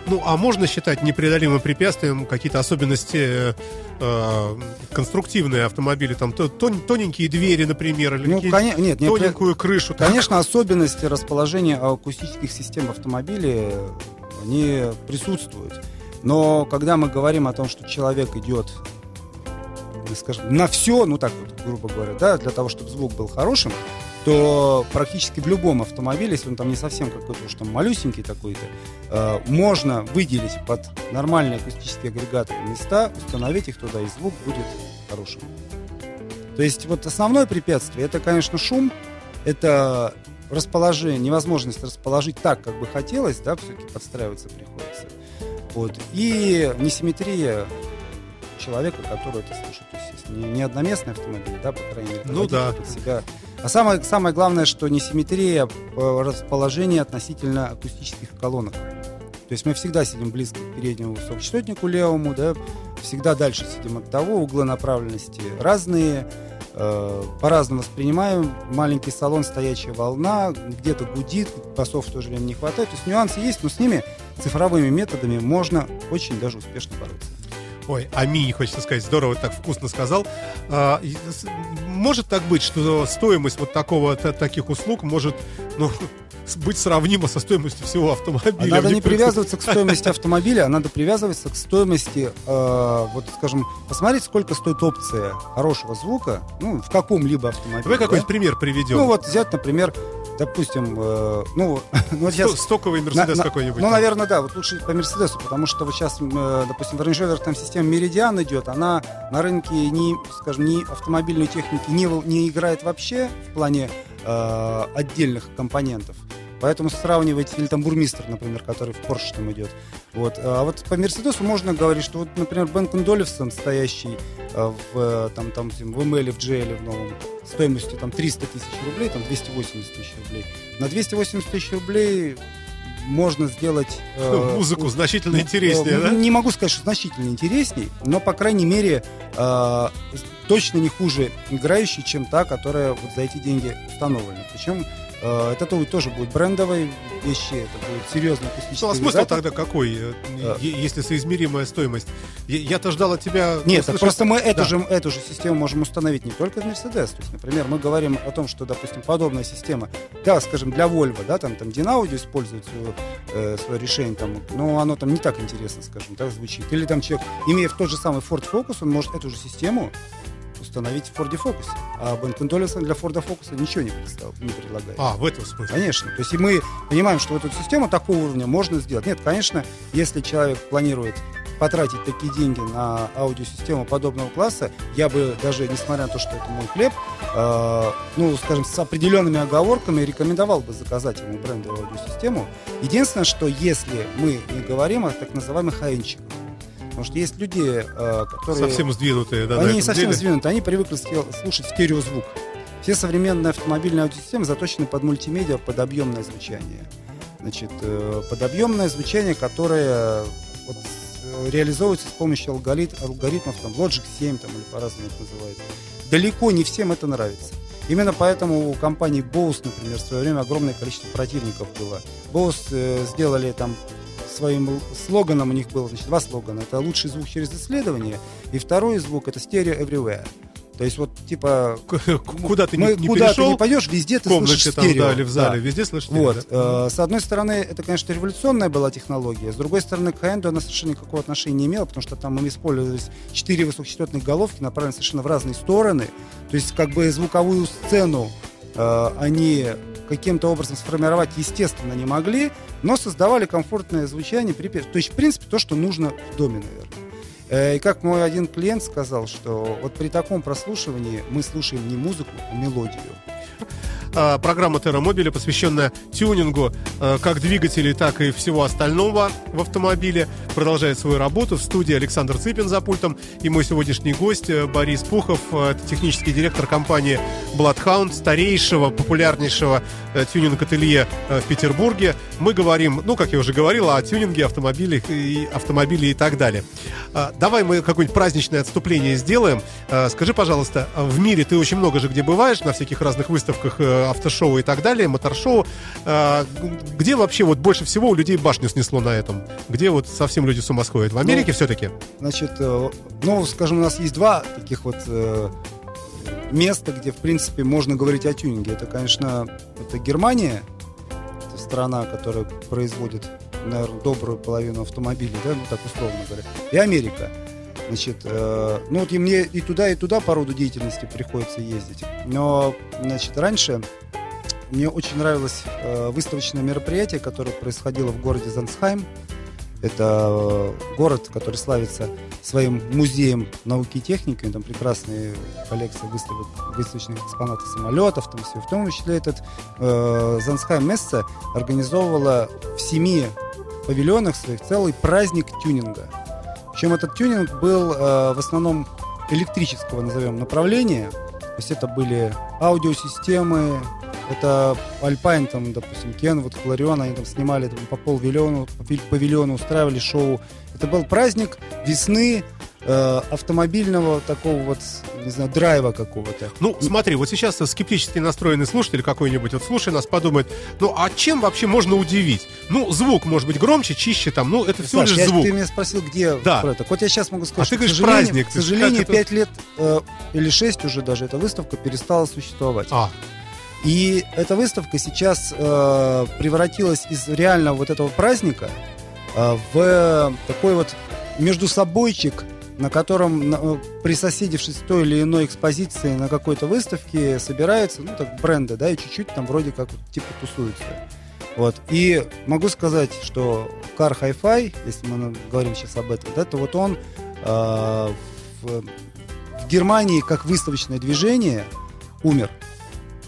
Ну, а можно считать непреодолимым препятствием какие-то особенности э, конструктивные автомобили, там тон, тоненькие двери, например, или ну, коне- нет, тоненькую нет, крышу? Конечно, так. особенности расположения акустических систем в автомобиле, они присутствуют. Но когда мы говорим о том, что человек идет скажем, на все, ну так вот, грубо говоря, да, для того, чтобы звук был хорошим, то практически в любом автомобиле, если он там не совсем какой-то уж там малюсенький такой-то, э, можно выделить под нормальные акустические агрегаты места, установить их туда, и звук будет хорошим. То есть вот основное препятствие, это, конечно, шум, это расположение, невозможность расположить так, как бы хотелось, да, все-таки подстраиваться приходится. Вот. И несимметрия человека, который это слушает. То есть не, не одноместный автомобиль, да, по крайней мере. Ну да. Под себя. А самое, самое главное, что несимметрия расположения относительно акустических колонок. То есть мы всегда сидим близко к переднему высокочастотнику левому, да, всегда дальше сидим от того, углы направленности разные, э, по-разному воспринимаем. Маленький салон, стоячая волна, где-то гудит, басов в то же время не хватает. То есть нюансы есть, но с ними цифровыми методами можно очень даже успешно бороться. Ой, Аминь, хочется сказать, здорово, так вкусно сказал. А, может так быть, что стоимость вот такого, таких услуг может, ну, быть сравнима со стоимостью всего автомобиля. А надо не привязываться к стоимости [LAUGHS] автомобиля, а надо привязываться к стоимости, э, вот скажем, посмотреть, сколько стоит опция хорошего звука, ну, в каком-либо автомобиле. Давай какой-нибудь пример приведем. Ну, вот взять, например, допустим, э, ну, ну [LAUGHS] вот сейчас... Стоковый Мерседес какой-нибудь. Ну, там. наверное, да, вот лучше по Мерседесу, потому что вот сейчас, э, допустим, в Range Rover там система Meridian идет, она на рынке не, скажем, не автомобильной техники не, не играет вообще в плане э, отдельных компонентов. Поэтому сравнивать, или там бурмистр, например, который в Porsche там идет. Вот. А вот по Мерседесу можно говорить, что вот, например, Бенкон Долевсон, стоящий э, в, там, там, в ML, в GL в новом, стоимостью там 300 тысяч рублей, там 280 тысяч рублей. На 280 тысяч рублей можно сделать... Э, [LAUGHS] Музыку значительно э, интереснее, э, да? Не могу сказать, что значительно интереснее, но, по крайней мере, э, точно не хуже играющей, чем та, которая вот за эти деньги установлена. Причем Э, это тоже будет брендовые вещи, это будет серьезный акустический Ну, а смысл тогда какой, а. если соизмеримая стоимость? Я-то ждал от тебя... Нет, услышать... просто мы эту, да. же, эту же систему можем установить не только в Mercedes. То есть, например, мы говорим о том, что, допустим, подобная система, да, скажем, для Volvo, да, там, там Dinaudi использует свое, э, свое решение, там, но оно там не так интересно, скажем, так звучит. Или там человек, имея тот же самый Ford Focus, он может эту же систему установить в Ford Focus. А Бен Оллисон для Ford Focus ничего не, представ, не предлагает. А, в этом смысле? Конечно. То есть и мы понимаем, что эту систему такого уровня можно сделать. Нет, конечно, если человек планирует потратить такие деньги на аудиосистему подобного класса, я бы даже, несмотря на то, что это мой хлеб, э, ну, скажем, с определенными оговорками рекомендовал бы заказать ему брендовую аудиосистему. Единственное, что если мы не говорим о так называемых хаинчиках, Потому что есть люди, э, которые... Совсем сдвинутые, да, Они не совсем деле. сдвинуты, они привыкли слушать стереозвук. Все современные автомобильные аудиосистемы заточены под мультимедиа, под объемное звучание. Значит, э, под объемное звучание, которое вот, э, реализовывается с помощью алгорит, алгоритмов, там, Logic 7 там, или по-разному это называется. Далеко не всем это нравится. Именно поэтому у компании Bose, например, в свое время огромное количество противников было. Bose э, сделали там своим слоганом, у них было значит, два слогана. Это лучший звук через исследование, и второй звук это стерео everywhere. То есть вот типа [LAUGHS] куда ты мы, не, не куда перешел, ты не пойдешь, везде ты комнате слышишь там, стерео. да, или в зале, Да. везде слышишь Вот. да? э, С одной стороны, это, конечно, революционная была технология. С другой стороны, к хай-энду она совершенно никакого отношения не имела, потому что там им использовались четыре высокочастотных головки, направленные совершенно в разные стороны. То есть, как бы звуковую сцену э, они каким-то образом сформировать, естественно, не могли, но создавали комфортное звучание. при пе- То есть, в принципе, то, что нужно в доме, наверное. Э, И как мой один клиент сказал, что вот при таком прослушивании мы слушаем не музыку, а мелодию. А, программа Mobile, посвященная тюнингу э, как двигателей, так и всего остального в автомобиле, продолжает свою работу. В студии Александр Цыпин за пультом и мой сегодняшний гость э, Борис Пухов, э, это технический директор компании Bloodhound, старейшего, популярнейшего э, тюнинг-ателье в Петербурге. Мы говорим, ну, как я уже говорил, о тюнинге автомобилей и автомобилей и так далее. А, Давай мы какое-нибудь праздничное отступление сделаем. А, Скажи, пожалуйста, в мире ты очень много же где бываешь, на всяких разных выставках, автошоу и так далее, моторшоу. А, Где вообще вот больше всего у людей башню снесло на этом? Где вот совсем люди с ума сходят? В Америке все-таки? Значит, э, ну, скажем, у нас есть два таких вот э, места, где, в принципе, можно говорить о тюнинге. Это, конечно, это Германия, это страна, которая производит, наверное, добрую половину автомобилей, да, ну, так условно говоря, и Америка. Значит, э, ну вот и мне и туда, и туда по роду деятельности приходится ездить. Но, значит, раньше мне очень нравилось э, выставочное мероприятие, которое происходило в городе Зансхайм. Это э, город, который славится своим музеем науки и техники. Там прекрасные коллекции выставок, выставочных экспонатов самолетов, там все. В том числе этот э, Зансхайм Месса организовывала в семи павильонах своих целый праздник тюнинга. Причем этот тюнинг был э, в основном электрического, назовем, направления. То есть это были аудиосистемы, это Альпайн, там, допустим, Кен, вот Флорион, они там снимали там, по полвиллиона, по павильону, устраивали шоу. Это был праздник весны э, автомобильного такого вот, не знаю, драйва какого-то. Ну, смотри, вот сейчас скептически настроенный слушатель какой-нибудь, вот слушай нас, подумает, ну, а чем вообще можно удивить? Ну, звук может быть громче, чище там, ну, это всего Саш, лишь я- звук. ты меня спросил, где Да. про это. Вот я сейчас могу сказать, А ты говоришь, к сожалению, праздник. к сожалению, как это- пять лет э, или шесть уже даже эта выставка перестала существовать. А, И эта выставка сейчас э, превратилась из реального вот этого праздника э, в такой вот между собойчик, на котором, э, присоседившись к той или иной экспозиции на какой-то выставке, собираются, ну, так, бренды, да, и чуть-чуть там вроде как типа тусуются. Вот. И могу сказать, что Car Hi-Fi, если мы говорим сейчас об этом, да, то вот он э, в, в Германии как выставочное движение умер.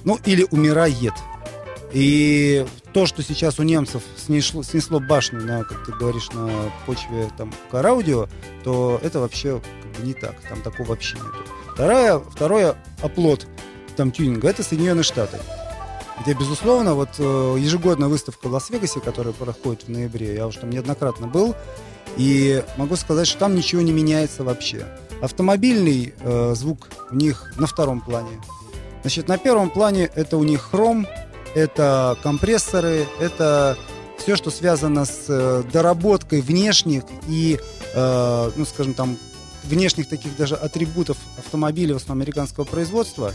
Ну, или умирает. И то, что сейчас у немцев снесло, снесло башню на, как ты говоришь, на почве там кар-аудио, то это вообще как бы не так. Там такого вообще нету. Второе, второе оплот там тюнинга это Соединенные Штаты. Где, безусловно, вот э, ежегодная выставка в Лас-Вегасе, которая проходит в ноябре, я уже там неоднократно был, и могу сказать, что там ничего не меняется вообще. Автомобильный э, звук у них на втором плане. Значит, на первом плане это у них хром, это компрессоры, это все, что связано с э, доработкой внешних и, э, ну, скажем, там, внешних таких даже атрибутов автомобиля в основном американского производства.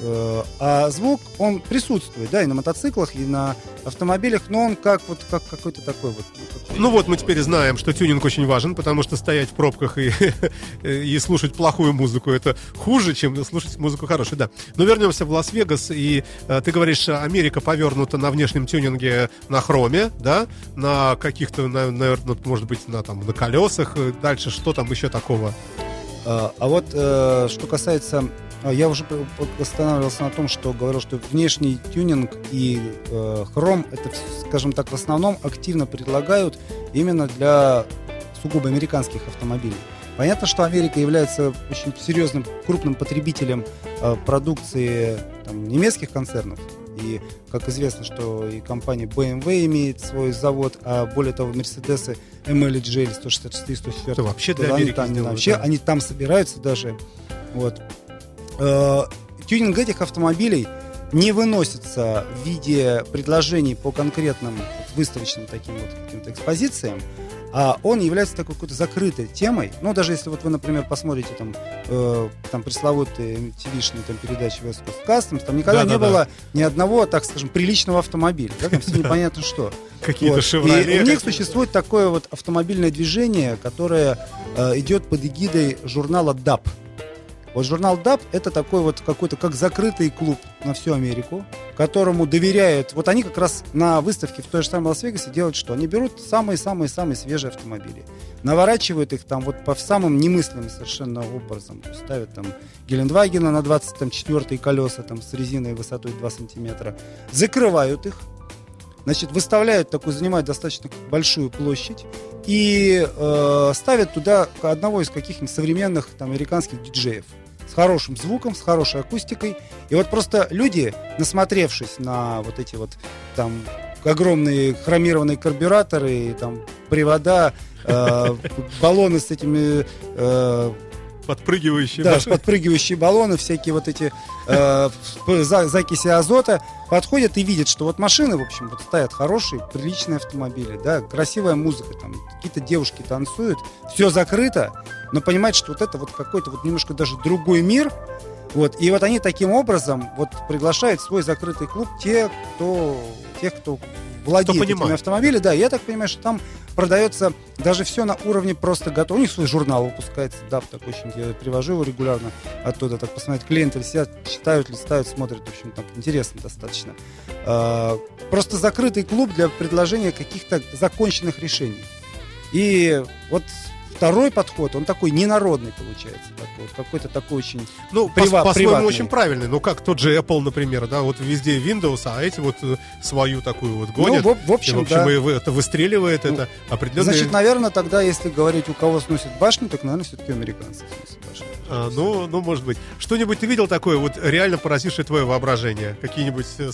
Э, А звук, он присутствует, да, и на мотоциклах, и на автомобилях, но он как вот как какой-то такой вот. Ну вот мы теперь знаем, что тюнинг очень важен, потому что стоять в пробках и, [LAUGHS] и слушать плохую музыку это хуже, чем слушать музыку хорошую, да. Но вернемся в Лас-Вегас, и э, ты говоришь, Америка повернута на внешнем тюнинге на хроме, да, на каких-то, на- наверное, может быть, на, там, на колесах, Э, дальше что там еще такого? А а вот э, что касается, я уже останавливался на том, что говорил, что внешний тюнинг и э, хром, это, скажем так, в основном активно предлагают именно для сугубо американских автомобилей. Понятно, что Америка является очень серьезным, крупным потребителем э, продукции там, немецких концернов. И, как известно, что и компания BMW имеет свой завод, а более того, Мерседесы ML GL 164 104 Это вообще для они Америки там, сделано, вообще, да. они там собираются даже. Вот. Э, Тюнинг этих автомобилей не выносится в виде предложений по конкретным вот, выставочным таким вот каким-то экспозициям, а он является такой какой-то закрытой темой. Ну, даже если вот вы, например, посмотрите там, э, там пресловутые MTV-шные там, передачи West Coast Customs, там никогда Да, не да, да. было ни одного, так скажем, приличного автомобиля. Да, там все [LAUGHS] непонятно что. Какие-то. «Шевроле», И у них существует такое вот автомобильное движение, которое э, идет под эгидой журнала DAP. Вот журнал DAP это такой вот какой-то как закрытый клуб на всю Америку, которому доверяют. Вот они как раз на выставке в той же самой Лас-Вегасе делают что? Они берут самые-самые-самые свежие автомобили, наворачивают их там вот по самым немыслимым совершенно образом. Ставят там Гелендвагена на 24 колеса там с резиной высотой 2 сантиметра, закрывают их, значит, выставляют такую, занимают достаточно большую площадь и э, ставят туда одного из каких-нибудь современных там, американских диджеев хорошим звуком, с хорошей акустикой. И вот просто люди, насмотревшись на вот эти вот там огромные хромированные карбюраторы, там привода, э, [LAUGHS] баллоны с этими э, Подпрыгивающие да, подпрыгивающие баллоны, всякие вот эти э, закиси азота, подходят и видят, что вот машины, в общем, вот стоят хорошие, приличные автомобили, да, красивая музыка, там какие-то девушки танцуют, все закрыто, но понимать, что вот это вот какой-то вот немножко даже другой мир, вот, и вот они таким образом вот приглашают в свой закрытый клуб те, кто, тех, кто владеет этими автомобилями, да, я так понимаю, что там продается даже все на уровне просто готово. У них свой журнал выпускается, да, такой очень, я привожу его регулярно оттуда, так посмотреть, клиенты сидят, читают, листают, смотрят, в общем, так интересно достаточно. А, Просто закрытый клуб для предложения каких-то законченных решений. И вот второй подход, он такой ненародный получается, такой, вот какой-то такой очень... Ну, Прива- по- по-своему очень правильный. Ну, как тот же Apple, например, да, вот везде Windows, а эти вот э, свою такую вот гонят. Ну, в, в И, общем, в общем, да. и вы- это выстреливает, Ну, это определенные... Значит, наверное, тогда, если говорить, у кого сносит башню, так, наверное, все-таки американцы сносят. А, ну, ну, может быть. Что-нибудь ты видел такое, вот реально поразившее твое воображение? Какие-нибудь, э,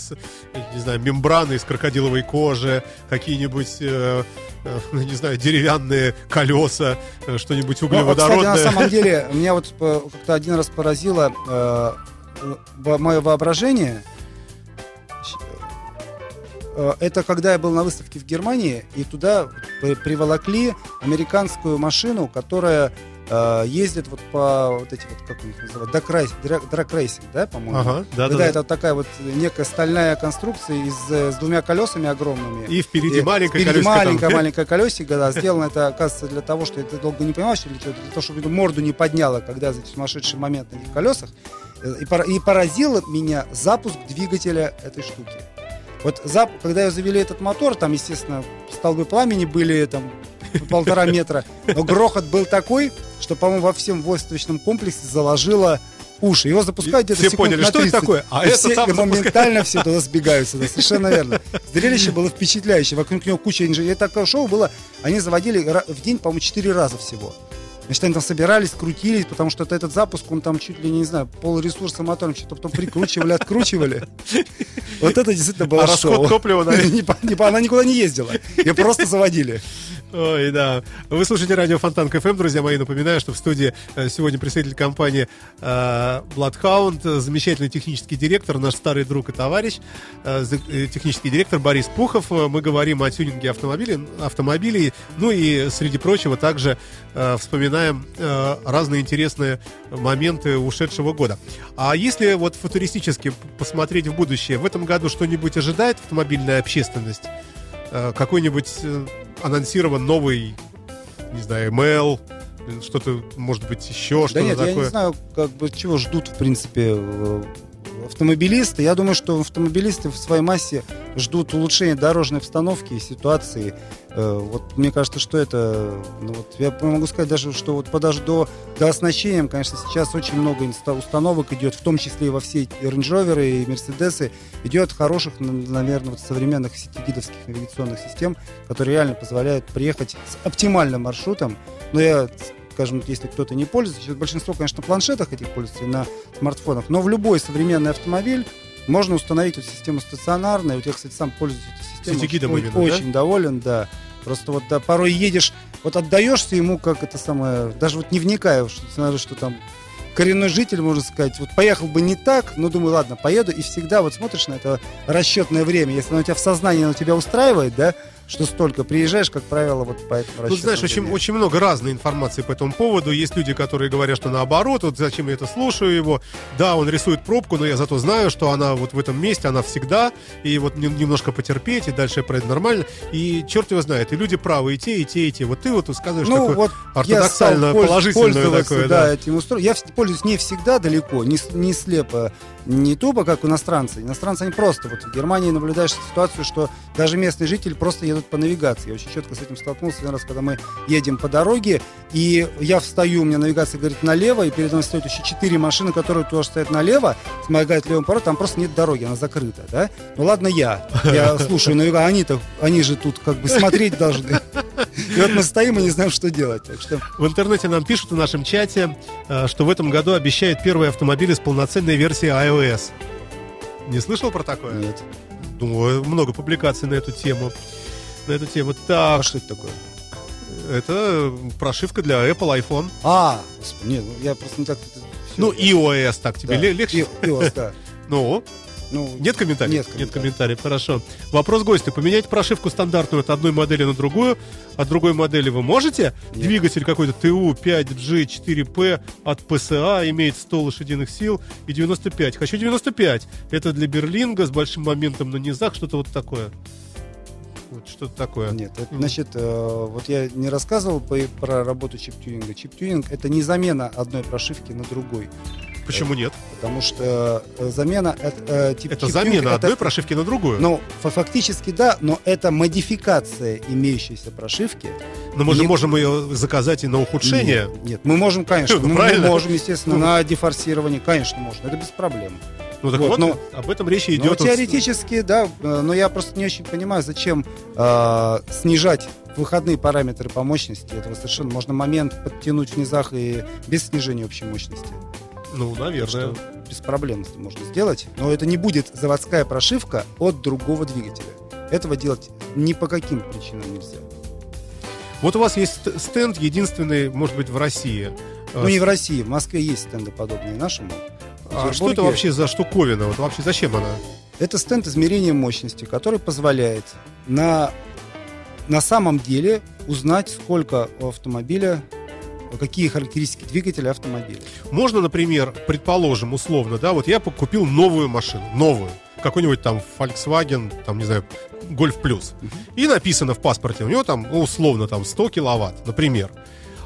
не знаю, мембраны из крокодиловой кожи, какие-нибудь, э, э, не знаю, деревянные колеса, что-нибудь Ну, вот, кстати, углеводородное? на самом деле, [LAUGHS] меня вот как-то один раз поразило э, мое воображение. Это когда я был на выставке в Германии, и туда при- приволокли американскую машину, которая э, ездит вот по вот эти вот, как у них называют, драг- драг-рейсинг, да, по-моему? Ага, да, Когда да, это такая вот некая стальная конструкция из, э, с двумя колесами огромными. И впереди И маленькое впереди колесико там. маленькое, маленькое колесико, да, сделано это, оказывается, для того, что это долго не понимаешь, или для того, чтобы морду не подняло, когда за сумасшедший момент на этих колесах. Э, И, и поразило меня запуск двигателя этой штуки. Вот зап, когда я завели этот мотор, там, естественно, столбы пламени были там [LAUGHS] полтора метра, но грохот был такой, что, по-моему, во всем выставочном комплексе заложило уши. Его запускают где-то секунд поняли, на что это 30. такое? А И это все запускает. моментально все туда сбегаются, да, совершенно верно. Зрелище было впечатляющее. Вокруг него куча инженеров. Такое шоу было, они заводили в день, по-моему, 4 раза всего. Значит, они там собирались, крутились, потому что это- этот запуск, он там чуть ли, не знаю, пол ресурса мотором что-то потом прикручивали, откручивали. Вот это действительно было А расход шоу. топлива? [LAUGHS] Не по- не по- Она никуда не ездила. Ее просто заводили. Ой, да. Вы слушаете радио Фонтанка FM, друзья мои. Напоминаю, что в студии э, сегодня представитель компании э, Bloodhound, замечательный технический директор, наш старый друг и товарищ, э, технический директор Борис Пухов. Мы говорим о тюнинге автомобилей, автомобилей ну и, среди прочего, также э, вспоминаем э, разные интересные моменты ушедшего года. А если вот футуристически посмотреть в будущее, в этом году что-нибудь ожидает автомобильная общественность? Э, какой-нибудь э, анонсирован новый, не знаю, ML, что-то, может быть, еще Да что-то нет, я такое. не знаю, как бы чего ждут, в принципе, э, автомобилисты. Я думаю, что автомобилисты в своей массе ждут улучшения дорожной обстановки и ситуации. Э, Вот мне кажется, что это, ну вот я могу сказать даже, что вот даже до, до оснащения, конечно, сейчас очень много установок идет, в том числе и во все Range Rover и Мерседесы, идет хороших, наверное, вот современных сетигидовских навигационных систем, которые реально позволяют приехать с оптимальным маршрутом. Но я скажем, если кто-то не пользуется, сейчас большинство, конечно, на планшетах этих пользуется и на смартфонах, но в любой современный автомобиль можно установить вот систему стационарную. Вот я, кстати, сам пользуюсь этой системой. Сетигидом очень, именно, да? очень доволен, да. Просто вот да, порой едешь, вот отдаешься ему, как это самое, даже вот не вникая, что, что там коренной житель, можно сказать, вот поехал бы не так, но думаю, ладно, поеду, и всегда вот смотришь на это расчетное время, если оно у тебя в сознании, оно тебя устраивает, да, что столько. Приезжаешь, как правило, вот по этому Ну, знаешь, очень, очень много разной информации по этому поводу. Есть люди, которые говорят, что наоборот, вот зачем я это слушаю его. Да, он рисует пробку, но я зато знаю, что она вот в этом месте, она всегда. И вот немножко потерпеть, и дальше пройдет нормально. И черт его знает, и люди правы, и те, и те, и те. Вот ты вот сказываешь ну, такое вот ортодоксально положительное такое. Да, да. этим устро... Я пользуюсь не всегда далеко, не, не слепо, не тупо, как иностранцы. Иностранцы, они просто, вот в Германии наблюдаешь ситуацию, что даже местный житель просто едут по навигации. Я очень четко с этим столкнулся один раз, когда мы едем по дороге, и я встаю, у меня навигация говорит налево, и перед мной стоят еще четыре машины, которые тоже стоят налево, помогают левым поворотом, там просто нет дороги, она закрыта, да? Ну ладно я, я слушаю навигацию, они-то, они же тут как бы смотреть должны. И вот мы стоим и не знаем, что делать. Так что... В интернете нам пишут в нашем чате, э, что в этом году обещают первые автомобили с полноценной версией iOS. Не слышал про такое? Нет. Думаю, много публикаций на эту тему. На эту тему. Так. А что это такое? Это прошивка для Apple iPhone. А, нет, ну я просто не так... Ну, iOS, так тебе да. легче? iOS, да. Ну, ну, нет комментариев? Нет, комментариев. нет комментариев. Хорошо. Вопрос гостя. Поменять прошивку стандартную от одной модели на другую, от другой модели вы можете? Нет. Двигатель какой-то ТУ 5G4P от PSA имеет 100 лошадиных сил и 95. Хочу 95. Это для Берлинга с большим моментом на низах, что-то вот такое. Вот что-то такое. Нет, это, значит, э, вот я не рассказывал по, про работу чип-тюнинга. Чип-тюнинг это не замена одной прошивки на другой. Почему нет? Потому что э, замена... Это, тип, это замена это, одной прошивки на другую? Ну, фактически да, но это модификация имеющейся прошивки. Но мы и... же можем ее заказать и на ухудшение. Нет, нет мы можем, конечно. [LAUGHS] мы, мы можем, естественно, ну. [LAUGHS] на дефорсирование. Конечно, можно. Это без проблем. Ну так вот, вот но, об этом речь идет. Ну, теоретически, да, э, но я просто не очень понимаю, зачем э, снижать выходные параметры по мощности. Этого совершенно можно момент подтянуть в низах и без снижения общей мощности. Ну, наверное. Что без проблем это можно сделать. Но это не будет заводская прошивка от другого двигателя. Этого делать ни по каким причинам нельзя. Вот у вас есть стенд, единственный, может быть, в России. Ну, не в России. В Москве есть стенды подобные нашему. А что это вообще за штуковина? Вот вообще зачем она? Это стенд измерения мощности, который позволяет на, на самом деле узнать, сколько у автомобиля какие характеристики двигателя автомобиля. Можно, например, предположим, условно, да, вот я купил новую машину, новую, какой-нибудь там Volkswagen, там, не знаю, Golf Plus. Uh-huh. И написано в паспорте, у него там, условно, там 100 киловатт, например.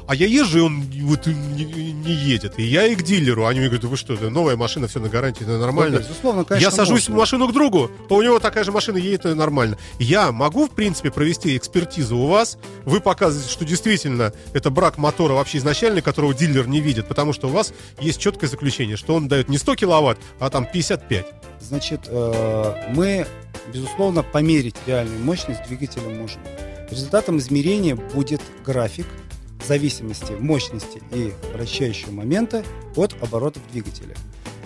А я езжу, и он вот не, не едет. И я и к дилеру. Они мне говорят, вы что, это новая машина, все на гарантии, это нормально. Безусловно, конечно, я сажусь можно. в машину к другу, а у него такая же машина едет, это нормально. Я могу, в принципе, провести экспертизу у вас. Вы показываете, что действительно это брак мотора вообще изначально, которого дилер не видит, потому что у вас есть четкое заключение, что он дает не 100 киловатт, а там 55. Значит, э, мы, безусловно, померить реальную мощность двигателя можем. Результатом измерения будет график, зависимости мощности и вращающего момента от оборотов двигателя.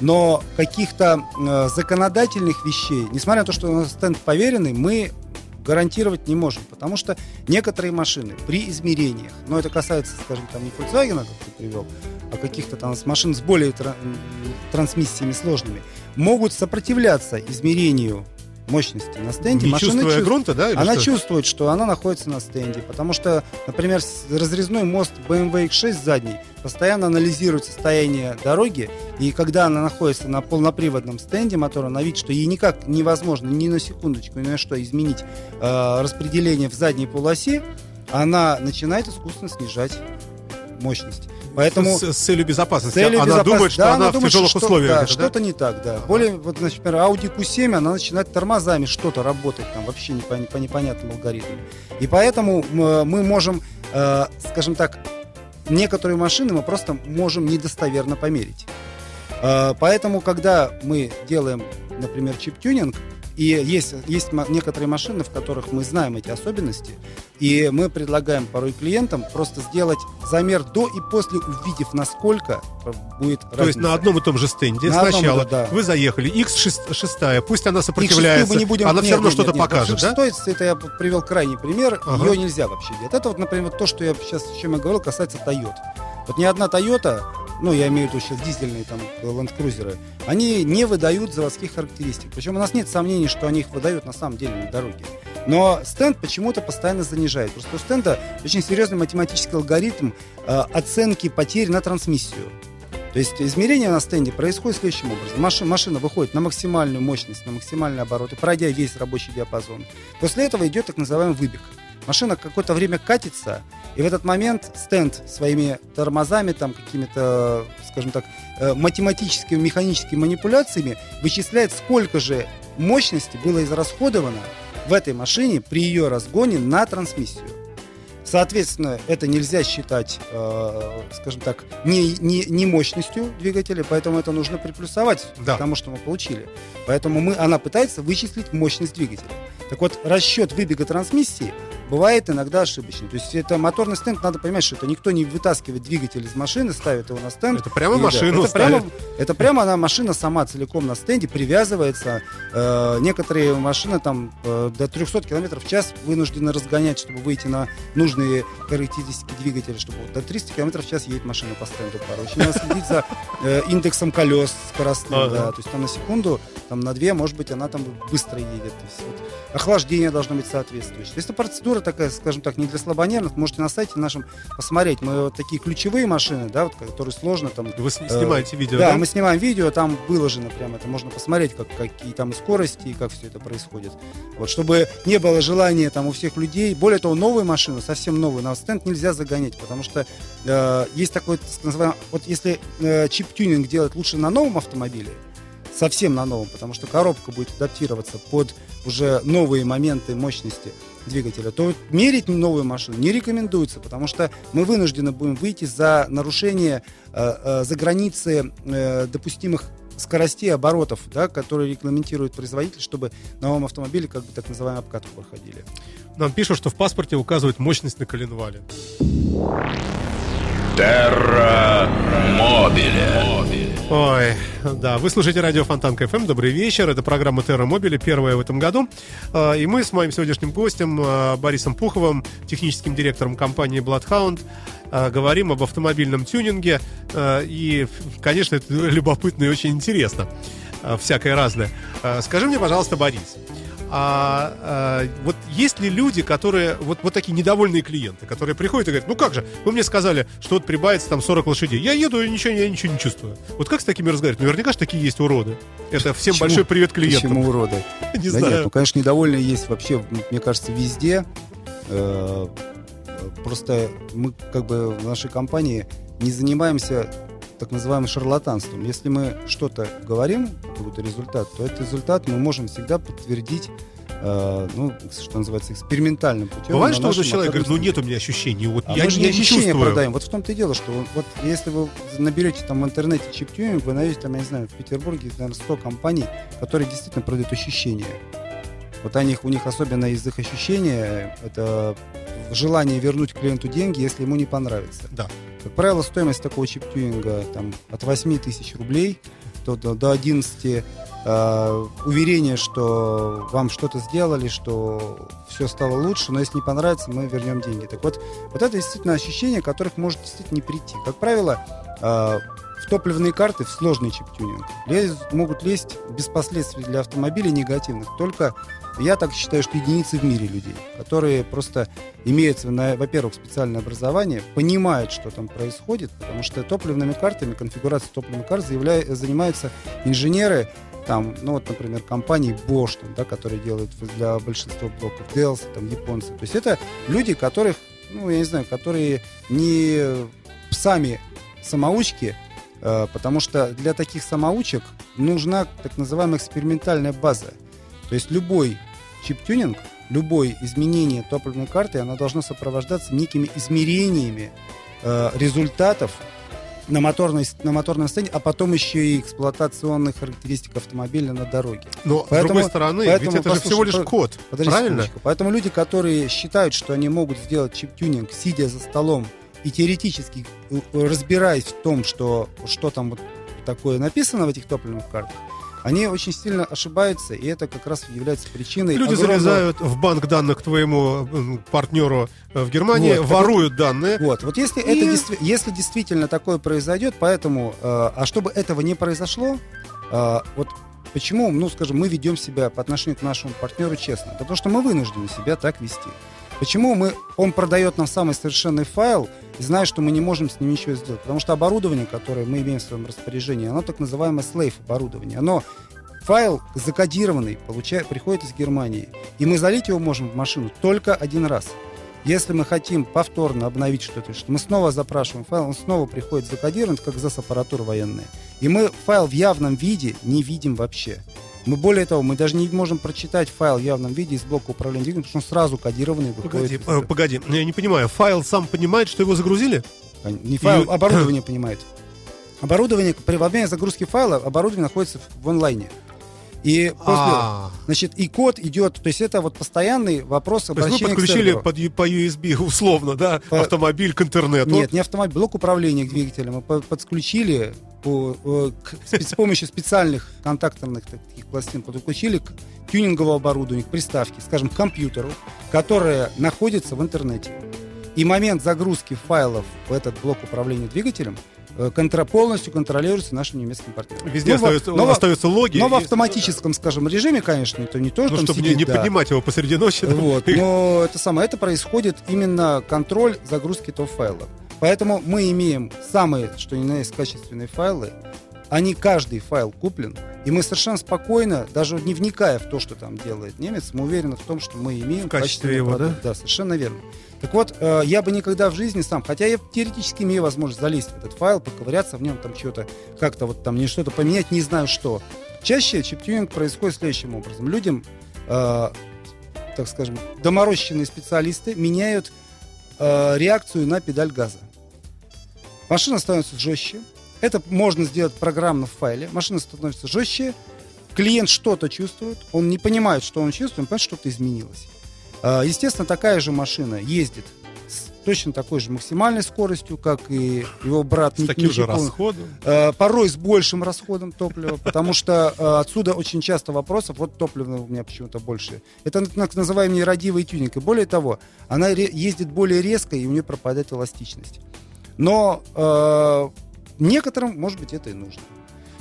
Но каких-то э, законодательных вещей, несмотря на то, что у нас стенд поверенный, мы гарантировать не можем, потому что некоторые машины при измерениях, но это касается, скажем, там не Volkswagen, как ты привел, а каких-то там машин с более тра- трансмиссиями сложными, могут сопротивляться измерению мощности на стенде. Не Машина чувствуя чувств... грунта, да? Она что? чувствует, что она находится на стенде. Потому что, например, разрезной мост BMW X6 задний постоянно анализирует состояние дороги. И когда она находится на полноприводном стенде мотора, она видит, что ей никак невозможно ни на секундочку, ни на что изменить э, распределение в задней полосе, она начинает искусственно снижать мощность. Поэтому с, с целью безопасности. Целью она безопас... думает, что да, она, она думает, в тяжелых что, условиях. Да, это, что-то не так, да. Более, вот, например, Audi Q7, она начинает тормозами что-то работать там вообще не по, по непонятным алгоритмам. И поэтому мы можем, э, скажем так, некоторые машины мы просто можем недостоверно померить. Э, поэтому, когда мы делаем, например, чип-тюнинг, и есть, есть некоторые машины, в которых мы знаем эти особенности, и мы предлагаем порой клиентам просто сделать замер до и после, увидев, насколько будет разница. То есть на одном и том же стенде на сначала одном, да. вы заехали, X6, пусть она сопротивляется, не будем, она нет, все равно что-то покажет, да? это я привел крайний пример, ага. ее нельзя вообще делать. Это вот, например, то, что я сейчас, о чем я говорил, касается Toyota. Вот ни одна Toyota ну, я имею в виду сейчас дизельные там Cruiser, они не выдают заводских характеристик. Причем у нас нет сомнений, что они их выдают на самом деле на дороге. Но стенд почему-то постоянно занижает. Просто у стенда очень серьезный математический алгоритм э, оценки потерь на трансмиссию. То есть измерение на стенде происходит следующим образом. Машина, машина выходит на максимальную мощность, на максимальные обороты, пройдя весь рабочий диапазон. После этого идет так называемый выбег. Машина какое-то время катится, и в этот момент стенд своими тормозами, там какими-то, скажем так, э, математическими, механическими манипуляциями вычисляет, сколько же мощности было израсходовано в этой машине при ее разгоне на трансмиссию. Соответственно, это нельзя считать, э, скажем так, не, не, не мощностью двигателя, поэтому это нужно приплюсовать Да. к тому, что мы получили. Поэтому мы, она пытается вычислить мощность двигателя. Так вот, расчет выбега трансмиссии бывает иногда ошибочный. То есть это моторный стенд, надо понимать, что это никто не вытаскивает двигатель из машины, ставит его на стенд. Это прямо И, да, машину это прямо, это прямо она машина сама целиком на стенде привязывается. Э, некоторые машины там э, до 300 км в час вынуждены разгонять, чтобы выйти на нужные характеристики двигателя, чтобы вот до 300 км в час едет машина по стенду порой. Очень надо следить за э, индексом колес скоростным, Ага. да. То есть там на секунду, там на две, может быть, она там быстро едет. То есть вот охлаждение должно быть соответствующее. То есть это процедура такая, скажем так, не для слабонервных. Можете на сайте нашем посмотреть. Мы вот такие ключевые машины, да, вот, которые сложно там Вы с- снимаете видео, да, да? мы снимаем видео, там выложено прямо, это можно посмотреть, как, какие там скорости, и как все это происходит. Вот, чтобы не было желания там у всех людей. Более того, новую машину, совсем новую, на стенд нельзя загонять, потому что э, есть такой, так называемый, вот если э, чип-тюнинг делать лучше на новом автомобиле, совсем на новом, потому что коробка будет адаптироваться под уже новые моменты мощности двигателя, то мерить новую машину не рекомендуется, потому что мы вынуждены будем выйти за нарушение, э, э, за границы э, допустимых скоростей оборотов, да, которые регламентирует производитель, чтобы на новом автомобиле как бы так называемую обкатку проходили. Нам пишут, что в паспорте указывают мощность на коленвале. Терра Мобиле. Ой, да, вы слушаете радио Фонтанка FM. Добрый вечер. Это программа Терра Мобиле, первая в этом году. А, И мы с моим сегодняшним гостем а, Борисом Пуховым, техническим директором компании Bloodhound, а, говорим об автомобильном тюнинге. И, конечно, это любопытно и очень интересно. Всякое разное. Скажи мне, пожалуйста, Борис, а, а, вот есть ли люди, которые, вот, вот такие недовольные клиенты, которые приходят и говорят, ну как же, вы мне сказали, что вот прибавится там 40 лошадей. Я еду и ничего, я ничего не чувствую. Вот как с такими разговаривать? Наверняка же такие есть уроды. Это всем Почему? большой привет клиентам. Почему уроды? [LAUGHS] Не Да знаю. нет, ну, конечно, недовольные есть вообще, мне кажется, везде. Э, Просто мы, как бы, в нашей компании не занимаемся так называемым шарлатанством. Если мы что-то говорим, какой-то результат, то этот результат мы можем всегда подтвердить, э, ну, что называется, экспериментальным путем. Бывает, что уже человек говорит, ну нет у меня ощущений, вот а я, мы же не не ощущения чувствую. продаем. Вот в том-то и дело, что вот если вы наберете там в интернете чип-тюнинг, вы найдете там, я не знаю, в Петербурге, наверное, 100 компаний, которые действительно продают ощущения. Вот они, у них особенно из их ощущения, это желание вернуть клиенту деньги, если ему не понравится. Да. Как правило, стоимость такого чип-тюнинга там, от 8 тысяч рублей до, до, до 11 э, уверение, что вам что-то сделали, что все стало лучше, но если не понравится, мы вернем деньги. Так вот, вот это действительно ощущение, которых может действительно не прийти. Как правило, э, в топливные карты, в сложный чип-тюнинг, лез- могут лезть без последствий для автомобилей негативных. Только я так считаю, что единицы в мире людей, которые просто имеют, во-первых, специальное образование, понимают, что там происходит, потому что топливными картами, конфигурацией топливных карт заявля- занимаются инженеры, там, ну вот, например, компании Bosch, там, да, которые делают для большинства блоков, Dells, там, японцы. То есть это люди, которых, ну, я не знаю, которые не сами самоучки, э, потому что для таких самоучек нужна так называемая экспериментальная база. То есть любой чип-тюнинг, любое изменение топливной карты, оно должно сопровождаться некими измерениями э, результатов на, моторной, на моторном стенде, а потом еще и эксплуатационных характеристик автомобиля на дороге. Но, с Поэтому- другой стороны, поэтому ведь это же всего лишь код, Подожди правильно? секундочку. Поэтому люди, которые считают, что они могут сделать чип-тюнинг, сидя за столом и теоретически э, разбираясь в том, что, что там вот такое написано в этих топливных картах, они очень сильно ошибаются, и это как раз является причиной Люди огромного- залезают в банк данных к твоему партнеру э, в Германии, Вот, воруют данные. Вот, вот если, И- это если действительно такое произойдет, поэтому, э, а чтобы этого не произошло, э, вот почему, ну, скажем, мы ведем себя по отношению к нашему партнеру честно? Да потому что мы вынуждены себя так вести. Почему мы, он продает нам самый совершенный файл, и зная, что мы не можем с ним ничего сделать? Потому что оборудование, которое мы имеем в своем распоряжении, оно так называемое слейф оборудование. Оно файл закодированный, получает, приходит из Германии, и мы залить его можем в машину только один раз. Если мы хотим повторно обновить что-то, что мы снова запрашиваем файл, он снова приходит закодирован, как ЗАС-аппаратура военная. И мы файл в явном виде не видим вообще. Мы более того, мы даже не можем прочитать файл в явном виде из блока управления двигателем, потому что он сразу кодированный выходит. Погоди, э, погоди, я не понимаю, файл сам понимает, что его загрузили? Не файл, И- оборудование [CLEARS THROAT] понимает. Оборудование, при время загрузки файла, оборудование находится в, онлайне. И после, А, значит, и код идет, то есть это вот постоянный вопрос то есть вы обращения подключили под, по USB [LAUGHS] условно, да, По- автомобиль к интернету. Нет, не автомобиль, блок управления к двигателю мы по- подключили по- э, к- с помощью специальных контакторных таких пластин подключили к тюнинговому оборудованию, к приставке, скажем, к компьютеру, которая находится в интернете. И момент загрузки файлов в этот блок управления двигателем э, контро- полностью контролируется нашим немецким партнером. Везде Ну, остаются, но остаются логи. Но в автоматическом, скажем, режиме, конечно, это не то, что Ну, чтобы не, сидит, не да. поднимать его посреди ночи. Вот. Но это самое, это происходит именно контроль загрузки этого файла. Поэтому мы имеем самые, что ни на есть, качественные файлы. Они каждый файл куплен, и мы совершенно спокойно, даже не вникая в то, что там делает немец, мы уверены в том, что мы имеем В качестве его, продукт. Да, совершенно верно. Так вот, э, я бы никогда в жизни сам, хотя я теоретически имею возможность залезть в этот файл, поковыряться в нем, там что-то, как-то вот там не что-то поменять, не знаю что. Чаще чип-тюнинг происходит следующим образом. Людям, э, так скажем, доморощенные специалисты меняют э, реакцию на педаль газа. Машина становится жестче. Это можно сделать программно в файле. Машина становится жестче. Клиент что-то чувствует. Он не понимает, что он чувствует, он понимает, что что-то изменилось. А, Естественно, такая же машина ездит с точно такой же максимальной скоростью, как и его брат. С не- таким не же расходом. Э, порой с большим расходом топлива, потому что э, отсюда очень часто вопросов, вот топлива у меня почему-то больше. Это так называемый нерадивый тюнинг. И более того, она ездит более резко, и у нее пропадает эластичность. Но э, некоторым, может быть, это и нужно.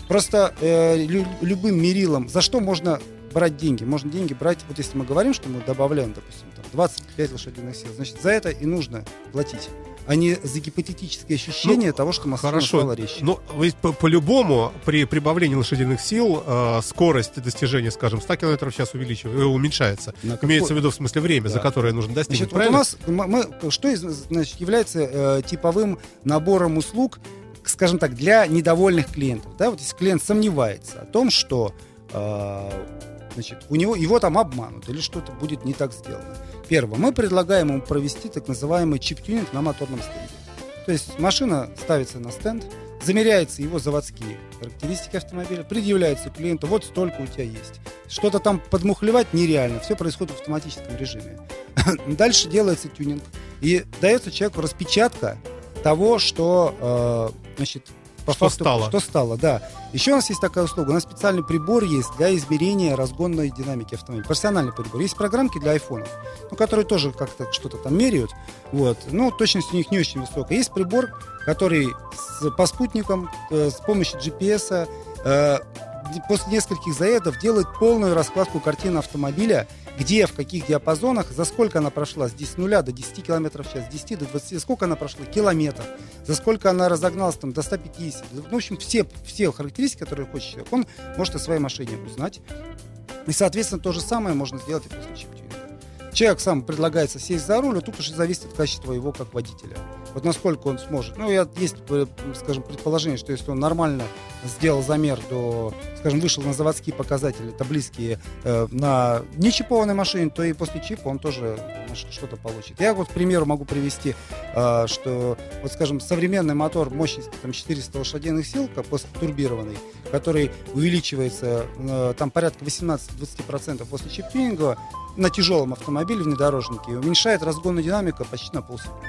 Просто э, лю- любым мерилом, за что можно брать деньги? Можно деньги брать, вот если мы говорим, что мы добавляем, допустим, там, 25 лошадиных сил, значит, за это и нужно платить, а не за гипотетическое ощущение Ну, того, что машина Хорошо, стала резче. но ведь по- по-любому при прибавлении лошадиных сил э, скорость достижения, скажем, 100 км в час увеличивается, э, уменьшается. На какой- Имеется в виду в смысле время, за Да. которое нужно достигнуть. Значит, вот у правильно? нас мы, что значит, является э, типовым набором услуг, скажем так, для недовольных клиентов. Да? Вот если клиент сомневается о том, что э, значит, у него его там обманут или что-то будет не так сделано. Первое, мы предлагаем ему провести так называемый чип-тюнинг на моторном стенде. То есть машина ставится на стенд, замеряются его заводские характеристики автомобиля, предъявляется клиенту, вот столько у тебя есть. Что-то там подмухлевать нереально, все происходит в автоматическом режиме. [LAUGHS] Дальше делается тюнинг, и дается человеку распечатка того, что, э, значит, по Что факту, стало. что стало, да. Еще у нас есть такая услуга, у нас специальный прибор есть для измерения разгонной динамики автомобиля, профессиональный прибор. Есть программки для айфонов, ну, которые тоже как-то что-то там меряют, вот, но точность у них не очень высокая. Есть прибор, который с, по спутникам, э, с помощью GPS, э, после нескольких заездов делает полную раскладку картины автомобиля, где, в каких диапазонах, за сколько она прошла с 10 нуля до 10 км в час, с 10 до 20, сколько она прошла километров, за сколько она разогналась там, до 150. Ну, в общем, все, все характеристики, которые хочет человек, он может о своей машине узнать. И, соответственно, то же самое можно сделать и после чип-тюнинга. Человек сам предлагается сесть за руль, а тут уже зависит от качества его как водителя. Вот насколько он сможет. Ну, я, есть, э, скажем, предположение, что если он нормально сделал замер до, скажем, вышел на заводские показатели, это близкие э, на нечипованной машине, то и после чипа он тоже что-то получит. Я вот, к примеру, могу привести, э, что, вот, скажем, современный мотор мощностью там, 400 лошадиных сил, после турбированный, который увеличивается э, там порядка 18-20% после чип-тюнинга на тяжелом автомобиле внедорожнике, уменьшает разгонную динамику почти на полсекунды.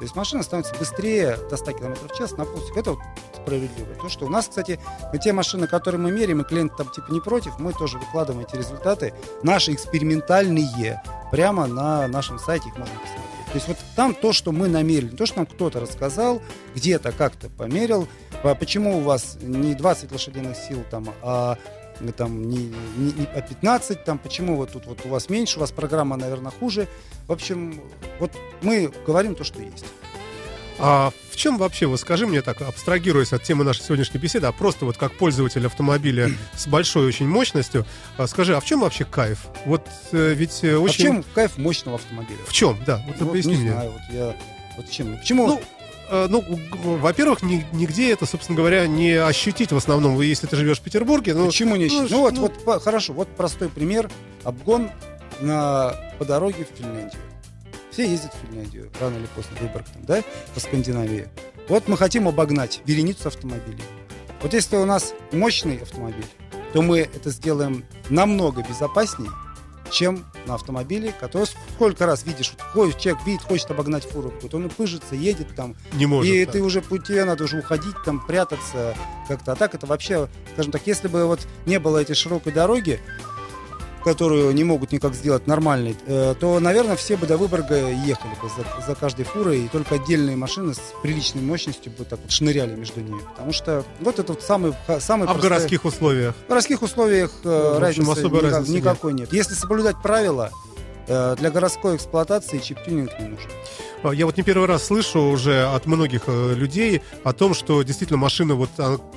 То есть машина становится быстрее до 100 км в час на полсекунды. Это вот справедливо. То, что у нас, кстати, на те машины, которые мы меряем, и клиент там типа не против, мы тоже выкладываем эти результаты, наши экспериментальные, прямо на нашем сайте их можно посмотреть. То есть вот там то, что мы намерили, то, что нам кто-то рассказал, где-то как-то померил, почему у вас не 20 лошадиных сил, там, а там не, не, не а 15, там почему вот тут вот у вас меньше, у вас программа, наверное, хуже. В общем, вот мы говорим то, что есть. А в чем вообще, вот скажи мне так, абстрагируясь от темы нашей сегодняшней беседы, а просто вот как пользователь автомобиля с большой очень мощностью, а скажи, а в чем вообще кайф? Вот э, ведь очень... А в чем кайф мощного автомобиля? В чем, да, вот, вот поясни не мне. знаю, вот я... Вот чем? Почему? Ну, э, ну, во-первых, нигде это, собственно говоря, не ощутить в основном, если ты живешь в Петербурге. Ну, Почему не ощутить? Ну, ну, вот, ну, вот, хорошо, вот простой пример. Обгон на, по дороге в Финляндию. Все ездят в Финляндию, рано или поздно, Выборг там, да, по Скандинавии. Вот мы хотим обогнать вереницу автомобилей. Вот если у нас мощный автомобиль, то мы это сделаем намного безопаснее, чем на автомобиле, который сколько раз видишь, вот, человек видит, хочет обогнать фуру, вот он пыжится, едет там. Не может. И да. ты уже пути, надо уже уходить, там, прятаться как-то. А так это вообще, скажем так, если бы вот не было этой широкой дороги, которую не могут никак сделать нормальной, э, то, наверное, все бы до Выборга ехали бы за, за каждой фурой, и только отдельные машины с приличной мощностью бы так вот шныряли между ними. Потому что вот это вот самый, самый А в городских условиях? В городских условиях э, ну, разницы, особой никак, разницы никакой нет. Если соблюдать правила, э, для городской эксплуатации чип-тюнинг не нужен. А, я вот не первый раз слышу уже от многих э, людей о том, что действительно машина вот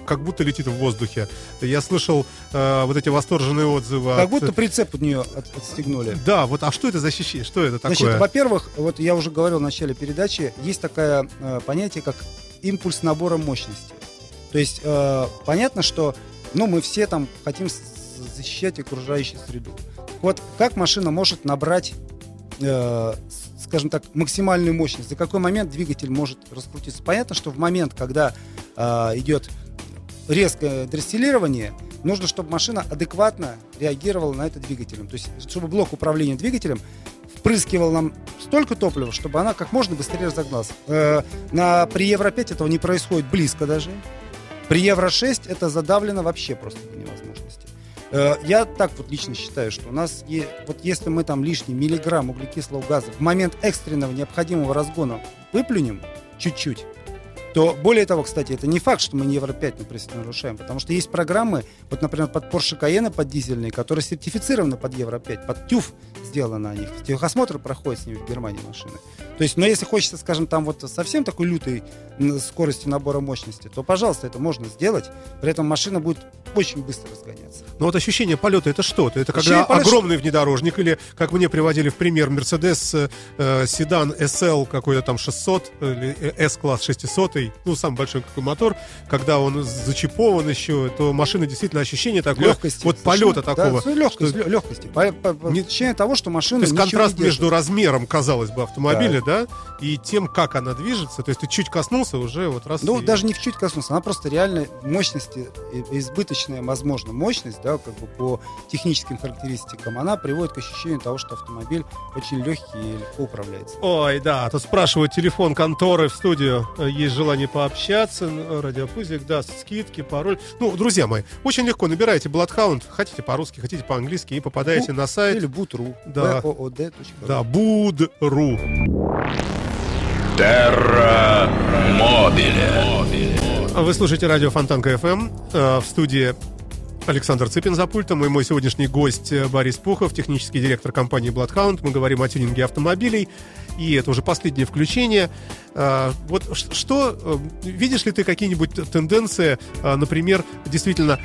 как будто летит в воздухе. Я слышал э, вот эти восторженные отзывы. Как от... будто прицеп от нее от, отстегнули. Да, вот а что это за щищи? Что это такое? Значит, во-первых, вот я уже говорил в начале передачи, есть такое э, понятие, как импульс набора мощности. То есть э, понятно, что ну, мы все там хотим защищать окружающую среду. Вот как машина может набрать э, скажем так, максимальную мощность, за какой момент двигатель может раскрутиться. Понятно, что в момент, когда э, идет резкое дросселирование, нужно, чтобы машина адекватно реагировала на это двигателем. То есть, чтобы блок управления двигателем впрыскивал нам столько топлива, чтобы она как можно быстрее разогналась. Э, на, при Евро-5 этого не происходит близко даже. При Евро-6 это задавлено вообще просто. Э, я так вот лично считаю, что у нас, вот если мы там лишний миллиграмм углекислого газа в момент экстренного необходимого разгона выплюнем чуть-чуть, то более того, кстати, это не факт, что мы не Евро-5 например, нарушаем, потому что есть программы, вот, например, под Porsche Cayenne, под дизельные, которые сертифицированы под Евро-5, под ТЮФ сделано на них. Техосмотр проходит с ними в Германии машины. То есть, но если хочется, скажем, там вот совсем такой лютой скорости набора мощности, то, пожалуйста, это можно сделать. При этом машина будет очень быстро разгоняться. Но вот ощущение полета это что-то? Это когда полет... огромный внедорожник или, как мне приводили в пример, Mercedes э, седан SL какой-то там 600 или S-класс 600, ну, самый большой какой мотор, когда он зачипован еще, то машина действительно ощущение такое, легкости, вот полета такого. Да, легкость, что... легкости. По, по, по, ощущение того, что машина То есть контраст между размером, казалось бы, автомобиля, да. да, и тем, как она движется, то есть ты чуть коснулся, уже вот раз... Ну, и... даже не в чуть коснулся, она просто реально мощности, избыточная, возможно, мощность, да, как бы по техническим характеристикам, она приводит к ощущению того, что автомобиль очень легкий и легко управляется. Ой, да, тут спрашивают телефон конторы в студию, э, есть желание пообщаться, радиопузик, да, скидки, пароль. Ну, друзья мои, очень легко, набирайте Bloodhound, хотите по-русски, хотите по-английски, и попадаете Бу- на сайт. Или boot.ru. Да. Да, буд.ру. Терра Мобиле. Вы слушаете радио Фонтанка FM э, в студии Александр Цыпин за пультом и мой сегодняшний гость э, Борис Пухов, технический директор компании Bloodhound. Мы говорим о тюнинге автомобилей, и это уже последнее включение. Э, вот что, видишь ли ты какие-нибудь тенденции, например, действительно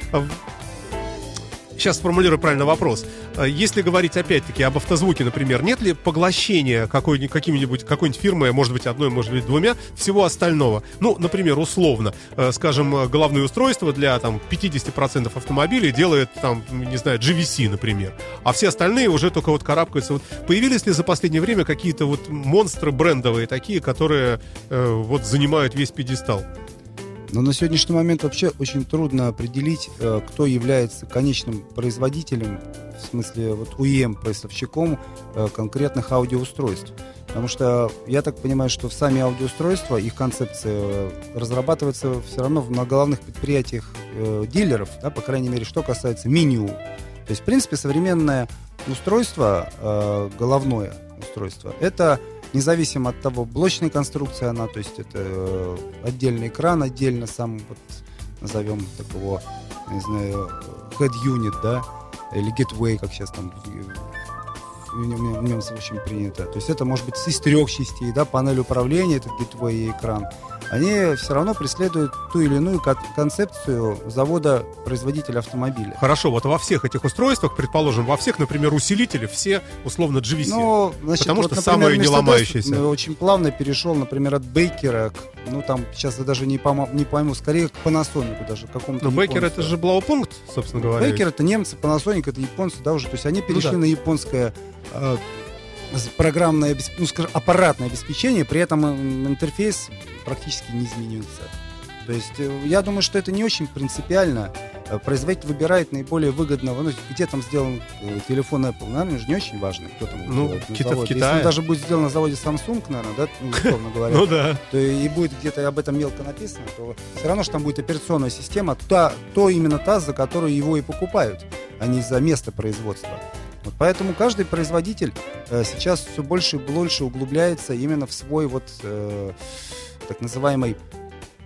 сейчас сформулирую правильно вопрос. А если говорить опять-таки об автозвуке, например, нет ли поглощения какой-нибудь, какими-нибудь, какой-нибудь фирмы, может быть, одной, может быть, двумя, всего остального? Ну, например, условно, э, скажем, головные устройства для там 50% автомобилей делает там, не знаю, GVC, например, а все остальные уже только вот карабкаются. Вот появились ли за последнее время какие-то вот монстры брендовые такие, которые э, вот занимают весь пьедестал? Но на сегодняшний момент вообще очень трудно определить, э, кто является конечным производителем, в смысле вот УЕМ, поставщиком э, конкретных аудиоустройств. Потому что я так понимаю, что сами аудиоустройства, их концепция разрабатывается все равно на главных предприятиях э, дилеров, да, по крайней мере, что касается меню. То есть, в принципе, современное устройство, головное устройство, это независимо от того, блочной конструкции она, то есть это э, отдельный экран, отдельно сам, вот, назовем такого, не знаю, head unit, да, или gateway, как сейчас там в нем, в нем очень принято. То есть это может быть из трех частей, да, панель управления, этот gateway и экран. Они все равно преследуют ту или иную концепцию завода-производителя автомобиля. Хорошо, вот во всех этих устройствах, предположим, во всех, например, усилители, все условно GVC. Ну, значит, потому вот, что например, самое не ломающееся. Очень плавно перешел, например, от Бейкера к, ну там, сейчас я даже не, помо- не пойму, скорее к Panasonic даже, какому-то Но Бейкер это же Блаупункт, собственно говоря. Бейкер это немцы, Panasonic это японцы, да, уже. То есть они перешли Ну да. на японское с- программное, ну, скажем, аппаратное обеспечение, при этом м, интерфейс практически не изменился. То есть э, я думаю, что это не очень принципиально. Э, Производитель выбирает наиболее выгодного, ну, где там сделан э, телефон Apple, наверное, же не очень важно, кто там Ну, делает на в заводе. Если Китае. он даже будет сделан на заводе Samsung, наверное, да, ну, условно говоря, [LAUGHS] Ну да. то и будет где-то об этом мелко написано, то все равно, что там будет операционная система, та, то именно та, за которую его и покупают, а не за место производства. Вот поэтому каждый производитель э, сейчас все больше и больше углубляется именно в свой вот э, так называемый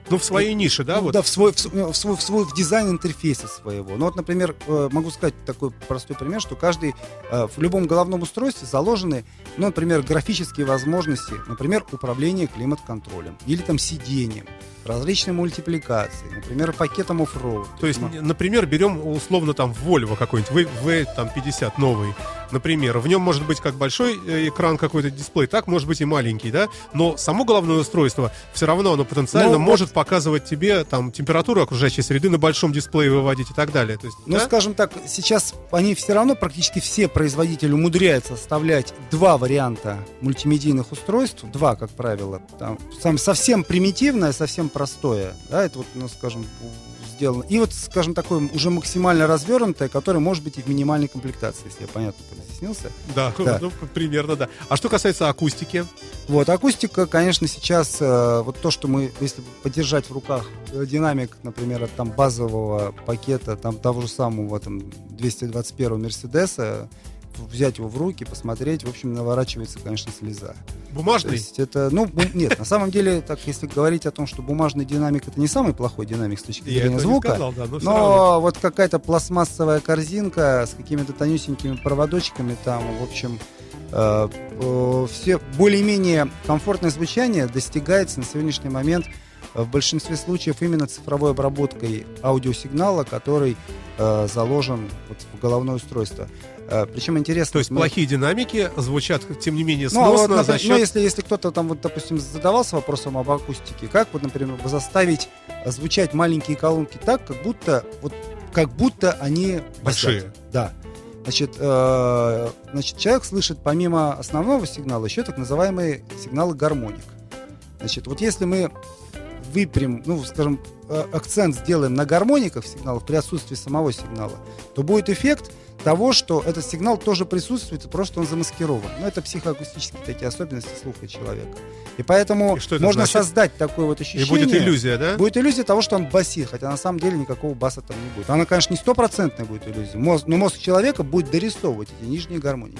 Ну, в своей нише, да, ну, вот. да, в свой, в, в свой, в свой в дизайн интерфейса своего. Ну вот, например, э, могу сказать такой простой пример, что каждый э, в любом головном устройстве заложены, ну, например, графические возможности, например, управление климат-контролем или там сидением, различные мультипликации, например, пакетом оффроуд. То есть, например, берем условно там Volvo какой-нибудь, V, там 50 новый, например. В нем может быть как большой э, экран какой-то дисплей, так может быть и маленький, да? Но само головное устройство все равно оно потенциально Ну, может показывать тебе там температуру окружающей среды на большом дисплее выводить и так далее. То есть, Ну, да? скажем так, сейчас они все равно, практически все производители умудряются оставлять два варианта мультимедийных устройств, два, как правило. Там, совсем примитивное, совсем простое, да, это вот, ну, скажем, сделано. И вот, скажем, такое уже максимально развернутое, которое может быть и в минимальной комплектации, если я понятно разъяснился. Да, Да. ну, примерно, да. А что касается акустики, Вот, акустика, конечно, сейчас, э, вот то, что мы, если подержать в руках э, динамик, например, от там базового пакета, там того же самого, там, 221 Мерседеса, взять его в руки, посмотреть, в общем, наворачивается, конечно, слеза. То бумажный, есть это, ну, нет, на самом деле, так, если говорить о том, что бумажный динамик это не самый плохой динамик с точки зрения звука, сказал, да, но но вот какая-то пластмассовая корзинка с какими-то тонюсенькими проводочками там, в общем, э, э, все более-менее комфортное звучание достигается на сегодняшний момент в большинстве случаев именно цифровой обработкой аудиосигнала, который э, заложен вот в головное устройство. Э, причем интересно... То есть мы- плохие динамики звучат, тем не менее, ну, а вот, сносно например, за ну, счет... если, если кто-то там, вот, допустим, задавался вопросом об акустике, как вот, например, заставить звучать маленькие колонки так, как будто, вот, как будто они басят. Большие. Да. Значит, э, значит, человек слышит помимо основного сигнала еще так называемые сигналы гармоник. Значит, вот если мы выпрям, ну, скажем, э, акцент сделаем на гармониках сигналов при отсутствии самого сигнала, то будет эффект того, что этот сигнал тоже присутствует, просто он замаскирован. Но это психоакустические такие особенности слуха человека. И поэтому И что можно значит? создать такое вот И ощущение. будет иллюзия, да? Будет иллюзия того, что он басит, хотя на самом деле никакого баса там не будет. Она, конечно, не стопроцентная будет иллюзия, мозг, но мозг человека будет дорисовывать эти нижние гармоники.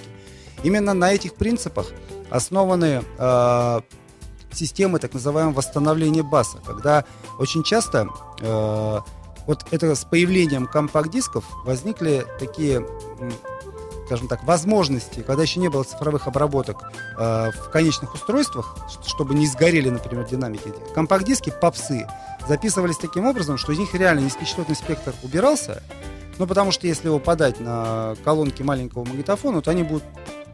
Именно на этих принципах основаны э, системы так называемого восстановления баса, когда очень часто э, вот это с появлением компакт-дисков возникли такие, скажем так, возможности, когда еще не было цифровых обработок э, в конечных устройствах, чтобы не сгорели, например, динамики. Компакт-диски, попсы, записывались таким образом, что из них реально низкочастотный спектр убирался, ну, потому что если его подать на колонки маленького магнитофона, то они будут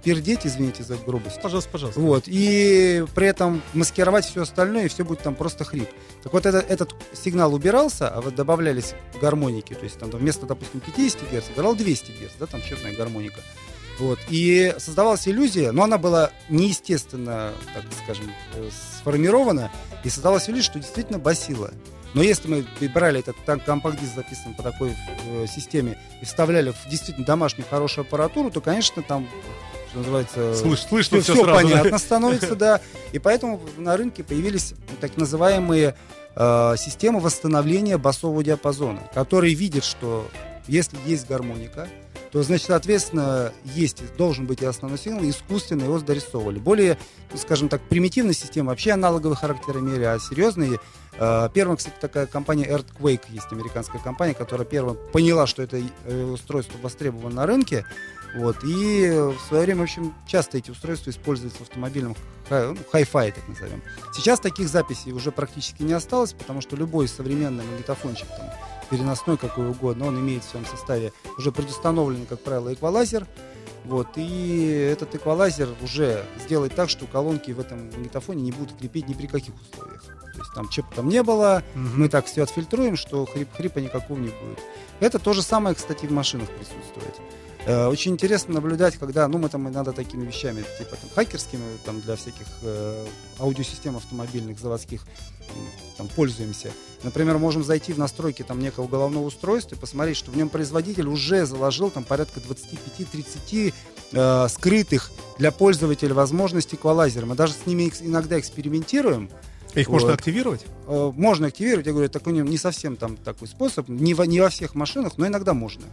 пердеть, извините за грубость. Пожалуйста, пожалуйста. Вот, и при этом маскировать все остальное, и все будет там просто хрип. Так вот, это, этот сигнал убирался, а вот добавлялись гармоники, то есть там вместо, допустим, 50 Гц, играл 200 Гц, да, там черная гармоника. Вот, и создавалась иллюзия, но она была неестественно, так скажем, э, сформирована, и создавалась иллюзия, что действительно басила. Но если мы брали этот компакт-диск, записан по такой э, системе, и вставляли в действительно домашнюю хорошую аппаратуру, то, конечно, там что называется... Слыш, слышно все, все, сразу. понятно [LAUGHS] становится, да. И поэтому на рынке появились так называемые э, системы восстановления басового диапазона, которые видят, что если есть гармоника, то, значит, соответственно, есть, должен быть и основной сигнал, искусственно его дорисовывали. Более, скажем так, примитивная система вообще аналоговый характер имели, а серьезные э, Первая, кстати, такая компания Earthquake, есть американская компания, которая первая поняла, что это э, устройство востребовано на рынке. Вот, и в свое время, в общем, часто эти устройства используются в автомобильном ну, хай-фай, так назовем. Сейчас таких записей уже практически не осталось, потому что любой современный магнитофончик, там, переносной какой угодно, он имеет в своем составе уже предустановленный, как правило, эквалайзер. Вот, и этот эквалайзер уже сделает так, что колонки в этом магнитофоне не будут крепить ни при каких условиях. То есть там чего там не было, Мгм. мы так все отфильтруем, что хрип, хрипа никакого не будет. Это то же самое, кстати, в машинах присутствует. Э, Очень интересно наблюдать, когда, ну, мы там иногда такими вещами, типа там хакерскими, там для всяких э, аудиосистем автомобильных, заводских, там пользуемся. Например, можем зайти в настройки там некого головного устройства и посмотреть, что в нем производитель уже заложил там порядка 25-30 э, скрытых для пользователя возможностей эквалайзера. Мы даже с ними иногда экспериментируем, Их можно Вот. активировать? Э, можно активировать, я говорю, такой не, не совсем там такой способ, не во, не во всех машинах, но иногда можно.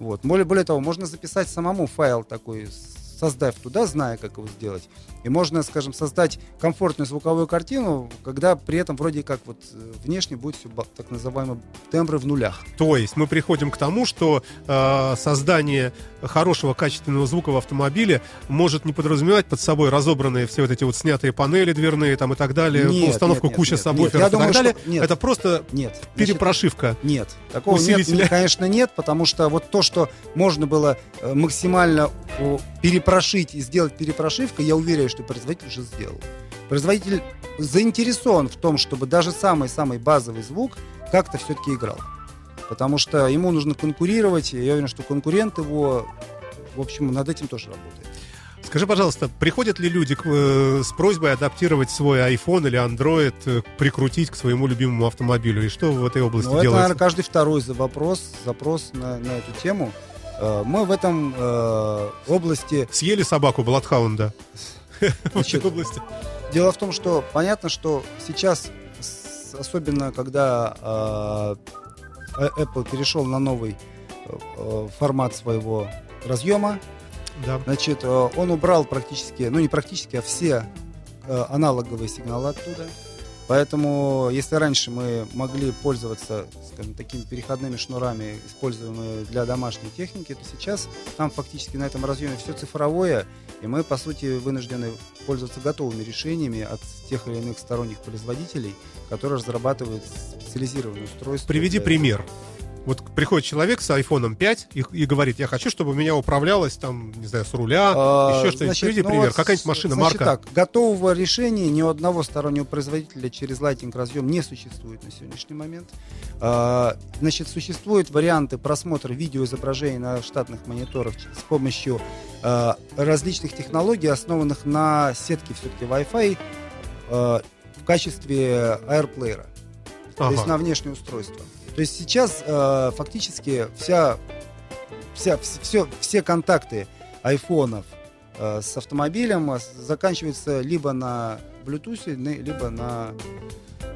Вот. Более, более того, можно записать самому файл такой, создав туда, зная, как его сделать. И можно, скажем, создать комфортную звуковую картину, когда при этом вроде как вот э, внешне будет все так называемые тембры в нулях. То есть мы приходим к тому, что э, создание хорошего качественного звука в автомобиле может не подразумевать под собой разобранные все вот эти вот снятые панели дверные там и так далее, Нет, установку нет, нет, кучи нет, сабвуферов нет. И так думаю, далее. что- нет. Это просто Нет. Значит, перепрошивка. Нет, такого нет, Усилителя. не- конечно, нет, потому что вот то, что можно было э, максимально о, перепрошить и сделать перепрошивкой, я уверен, что производитель уже сделал. Производитель заинтересован в том, чтобы даже самый-самый базовый звук как-то все-таки играл. Потому что ему нужно конкурировать, и я уверен, что конкурент его, в общем, над этим тоже работает. Скажи, пожалуйста, приходят ли люди к, э, с просьбой адаптировать свой iPhone или Android, э, прикрутить к своему любимому автомобилю? И что в этой области Ну, это, делается? наверное, каждый второй вопрос, запрос на, на эту тему. Э, Мы в этом э, области Съели собаку Бладхаунда [LAUGHS] Значит, этой области? Дело в том, что понятно, что сейчас, особенно когда э, э, Apple перешел на новый э, э, формат своего разъема, Да. значит, э, он убрал практически, ну не практически, а все э, аналоговые сигналы оттуда. Поэтому, если раньше мы могли пользоваться, скажем, такими переходными шнурами, используемыми для домашней техники, то сейчас там фактически на этом разъеме все цифровое, и мы, по сути, вынуждены пользоваться готовыми решениями от тех или иных сторонних производителей, которые разрабатывают специализированные устройства. Приведи пример. Вот приходит человек с iPhone 5 и, и говорит, я хочу, чтобы у меня управлялось там, не знаю, с руля, А, еще что-нибудь. Приведи ну пример. вот, Какая-нибудь машина, значит марка. так, готового решения ни у одного стороннего производителя через Lighting разъем не существует на сегодняшний момент. А, Значит, существуют варианты просмотра видеоизображений на штатных мониторах с помощью а, различных технологий, основанных на сетке все-таки Wi-Fi а, в качестве AirPlayer. То есть Ага. на внешнее устройство. То есть сейчас э, фактически вся, вся, все, все контакты айфонов э, с автомобилем э, заканчиваются либо на Bluetooth, либо на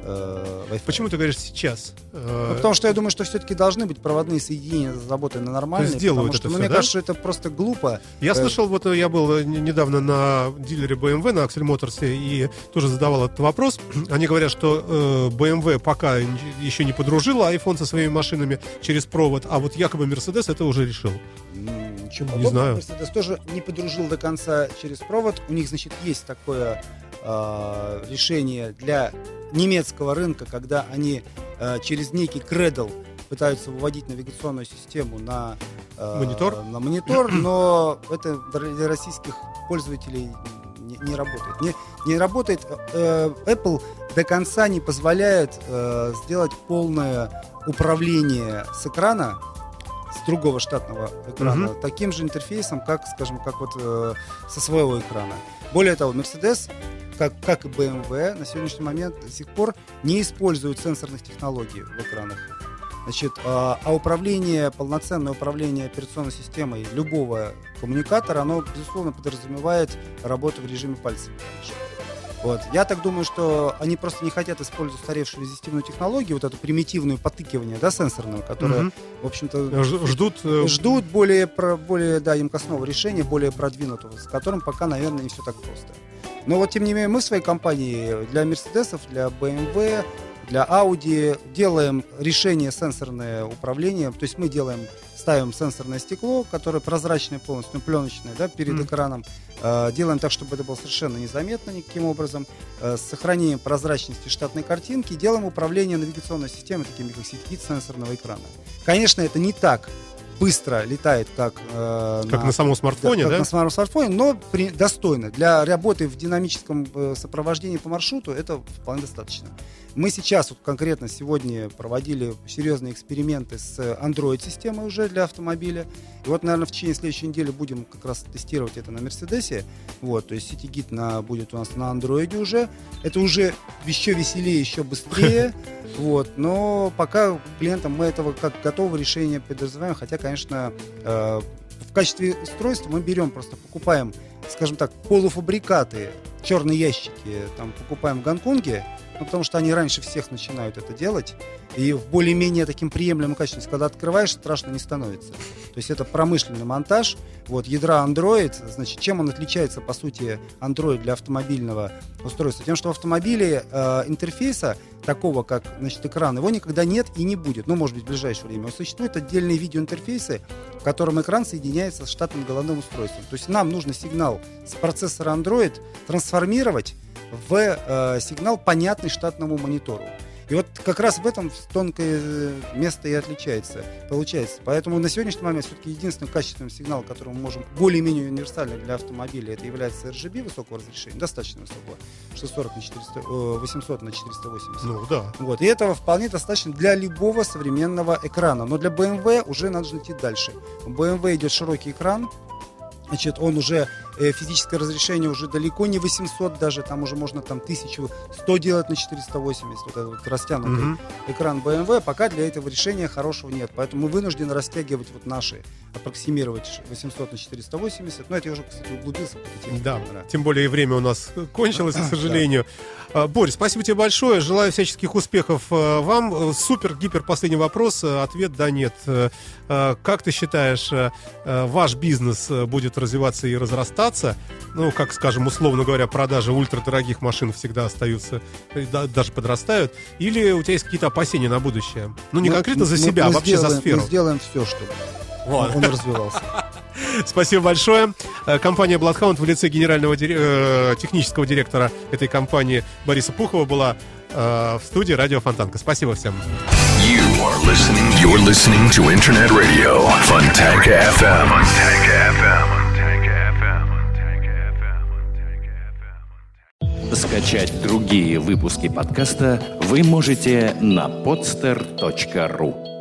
э. Почему ты говоришь сейчас? Э, Ну, потому что я думаю, что все-таки должны быть проводные соединения разработаны нормально. сделают потому что, это ну, всё, мне да? кажется, что это просто глупо. Я Э, слышал, вот э, я был э, недавно на дилере BMW на Axel Motors и тоже задавал этот вопрос. [CLEARS THROAT] Они говорят, что э, BMW пока еще не подружила iPhone со своими машинами через провод, а вот якобы Mercedes это уже решил. Ничего Не знаю. Mercedes тоже не подружил до конца через провод. У них, значит, есть такое э, решение для немецкого рынка, когда они э, через некий кредл пытаются выводить навигационную систему на э, Монитор? на монитор, но это для российских пользователей не, не работает. Не, не работает. Э, Apple до конца не позволяет э, сделать полное управление с экрана с другого штатного экрана Мгм. таким же интерфейсом, как, скажем, как вот э, со своего экрана. Более того, Mercedes, как, как и BMW, на сегодняшний момент до сих пор не используют сенсорных технологий в экранах. Значит, а, а управление, полноценное управление операционной системой любого коммуникатора, оно, безусловно, подразумевает работу в режиме пальцев. Вот. Я так думаю, что они просто не хотят использовать устаревшую резистивную технологию, вот эту примитивную потыкивание, да, сенсорного, которое, угу. в общем-то, ждут, э, ждут более, более да, емкостного решения, более продвинутого, с которым пока, наверное, не все так просто. Но вот, тем не менее, мы в своей компании для Мерседесов, для BMW, для Audi делаем решение сенсорное управление, то есть мы делаем ставим сенсорное стекло, которое прозрачное полностью, пленочное, да, перед mm. экраном. Э, делаем так, чтобы это было совершенно незаметно никаким образом. Э, сохраняем прозрачности штатной картинки. Делаем управление навигационной системой, такими как сеть сенсорного экрана. Конечно, это не так быстро летает, как, э, как на, на самом смартфоне, да? Как на самом смартфоне, но при, достойно. Для работы в динамическом э, сопровождении по маршруту это вполне достаточно. Мы сейчас, вот конкретно сегодня проводили серьезные эксперименты с Android-системой уже для автомобиля. И вот, наверное, в течение следующей недели будем как раз тестировать это на Мерседесе. Вот, то есть CityGit на, будет у нас на Android уже. Это уже еще веселее, еще быстрее. [LAUGHS] Вот, но пока клиентам мы этого как готового решения подразумеваем, хотя, конечно, э, в качестве устройства мы берем, просто покупаем, скажем так, полуфабрикаты, черные ящики, там покупаем в Гонконге, ну, потому что они раньше всех начинают это делать. И в более-менее таким приемлемом качестве, когда открываешь, страшно не становится. То есть это промышленный монтаж. Вот ядра Android, значит, чем он отличается, по сути, Android для автомобильного устройства? Тем, что в автомобиле э, интерфейса такого, как значит, экран, его никогда нет и не будет. Ну, может быть, в ближайшее время. Существуют отдельные видеоинтерфейсы, в котором экран соединяется с штатным головным устройством. То есть нам нужно сигнал с процессора Android трансформировать в э, сигнал, понятный штатному монитору. И вот как раз в этом тонкое э, место и отличается, получается. Поэтому на сегодняшний момент все-таки единственный качественный сигнал, который мы можем более-менее универсальный для автомобиля, это является RGB высокого разрешения, достаточно высокого, 640 на 400, 800 на 480. Ну да. Вот, и этого вполне достаточно для любого современного экрана. Но для BMW уже надо идти дальше. У BMW идет широкий экран, Значит, он уже, э, физическое разрешение уже далеко не 800 даже, там уже можно там 1100 делать на 480, вот этот вот растянутый mm-hmm. экран BMW, пока для этого решения хорошего нет, поэтому мы вынуждены растягивать вот наши, аппроксимировать 800 на 480, но это я уже, кстати, углубился. Да, тем более время у нас кончилось, к сожалению. А, Борис, спасибо тебе большое. Желаю всяческих успехов а, вам. Супер-гипер последний вопрос. Ответ да нет. А, как ты считаешь, ваш бизнес будет развиваться и разрастаться? Ну, как, скажем, условно говоря, продажи ультрадорогих машин всегда остаются, даже подрастают. Или у тебя есть какие-то опасения на будущее? Ну, не мы, конкретно за себя, мы, а вообще сделаем, за сферу. Мы сделаем все, чтобы вот. он развивался. [LAUGHS] Спасибо большое. Э, компания Bloodhound в лице генерального э, технического директора этой компании Бориса Пухова была э, в студии Радио Фонтанка. Спасибо всем. You are listening, you're listening to Internet Radio, Fontanka FM. Fontanka FM. Скачать другие выпуски подкаста вы можете на podster.ru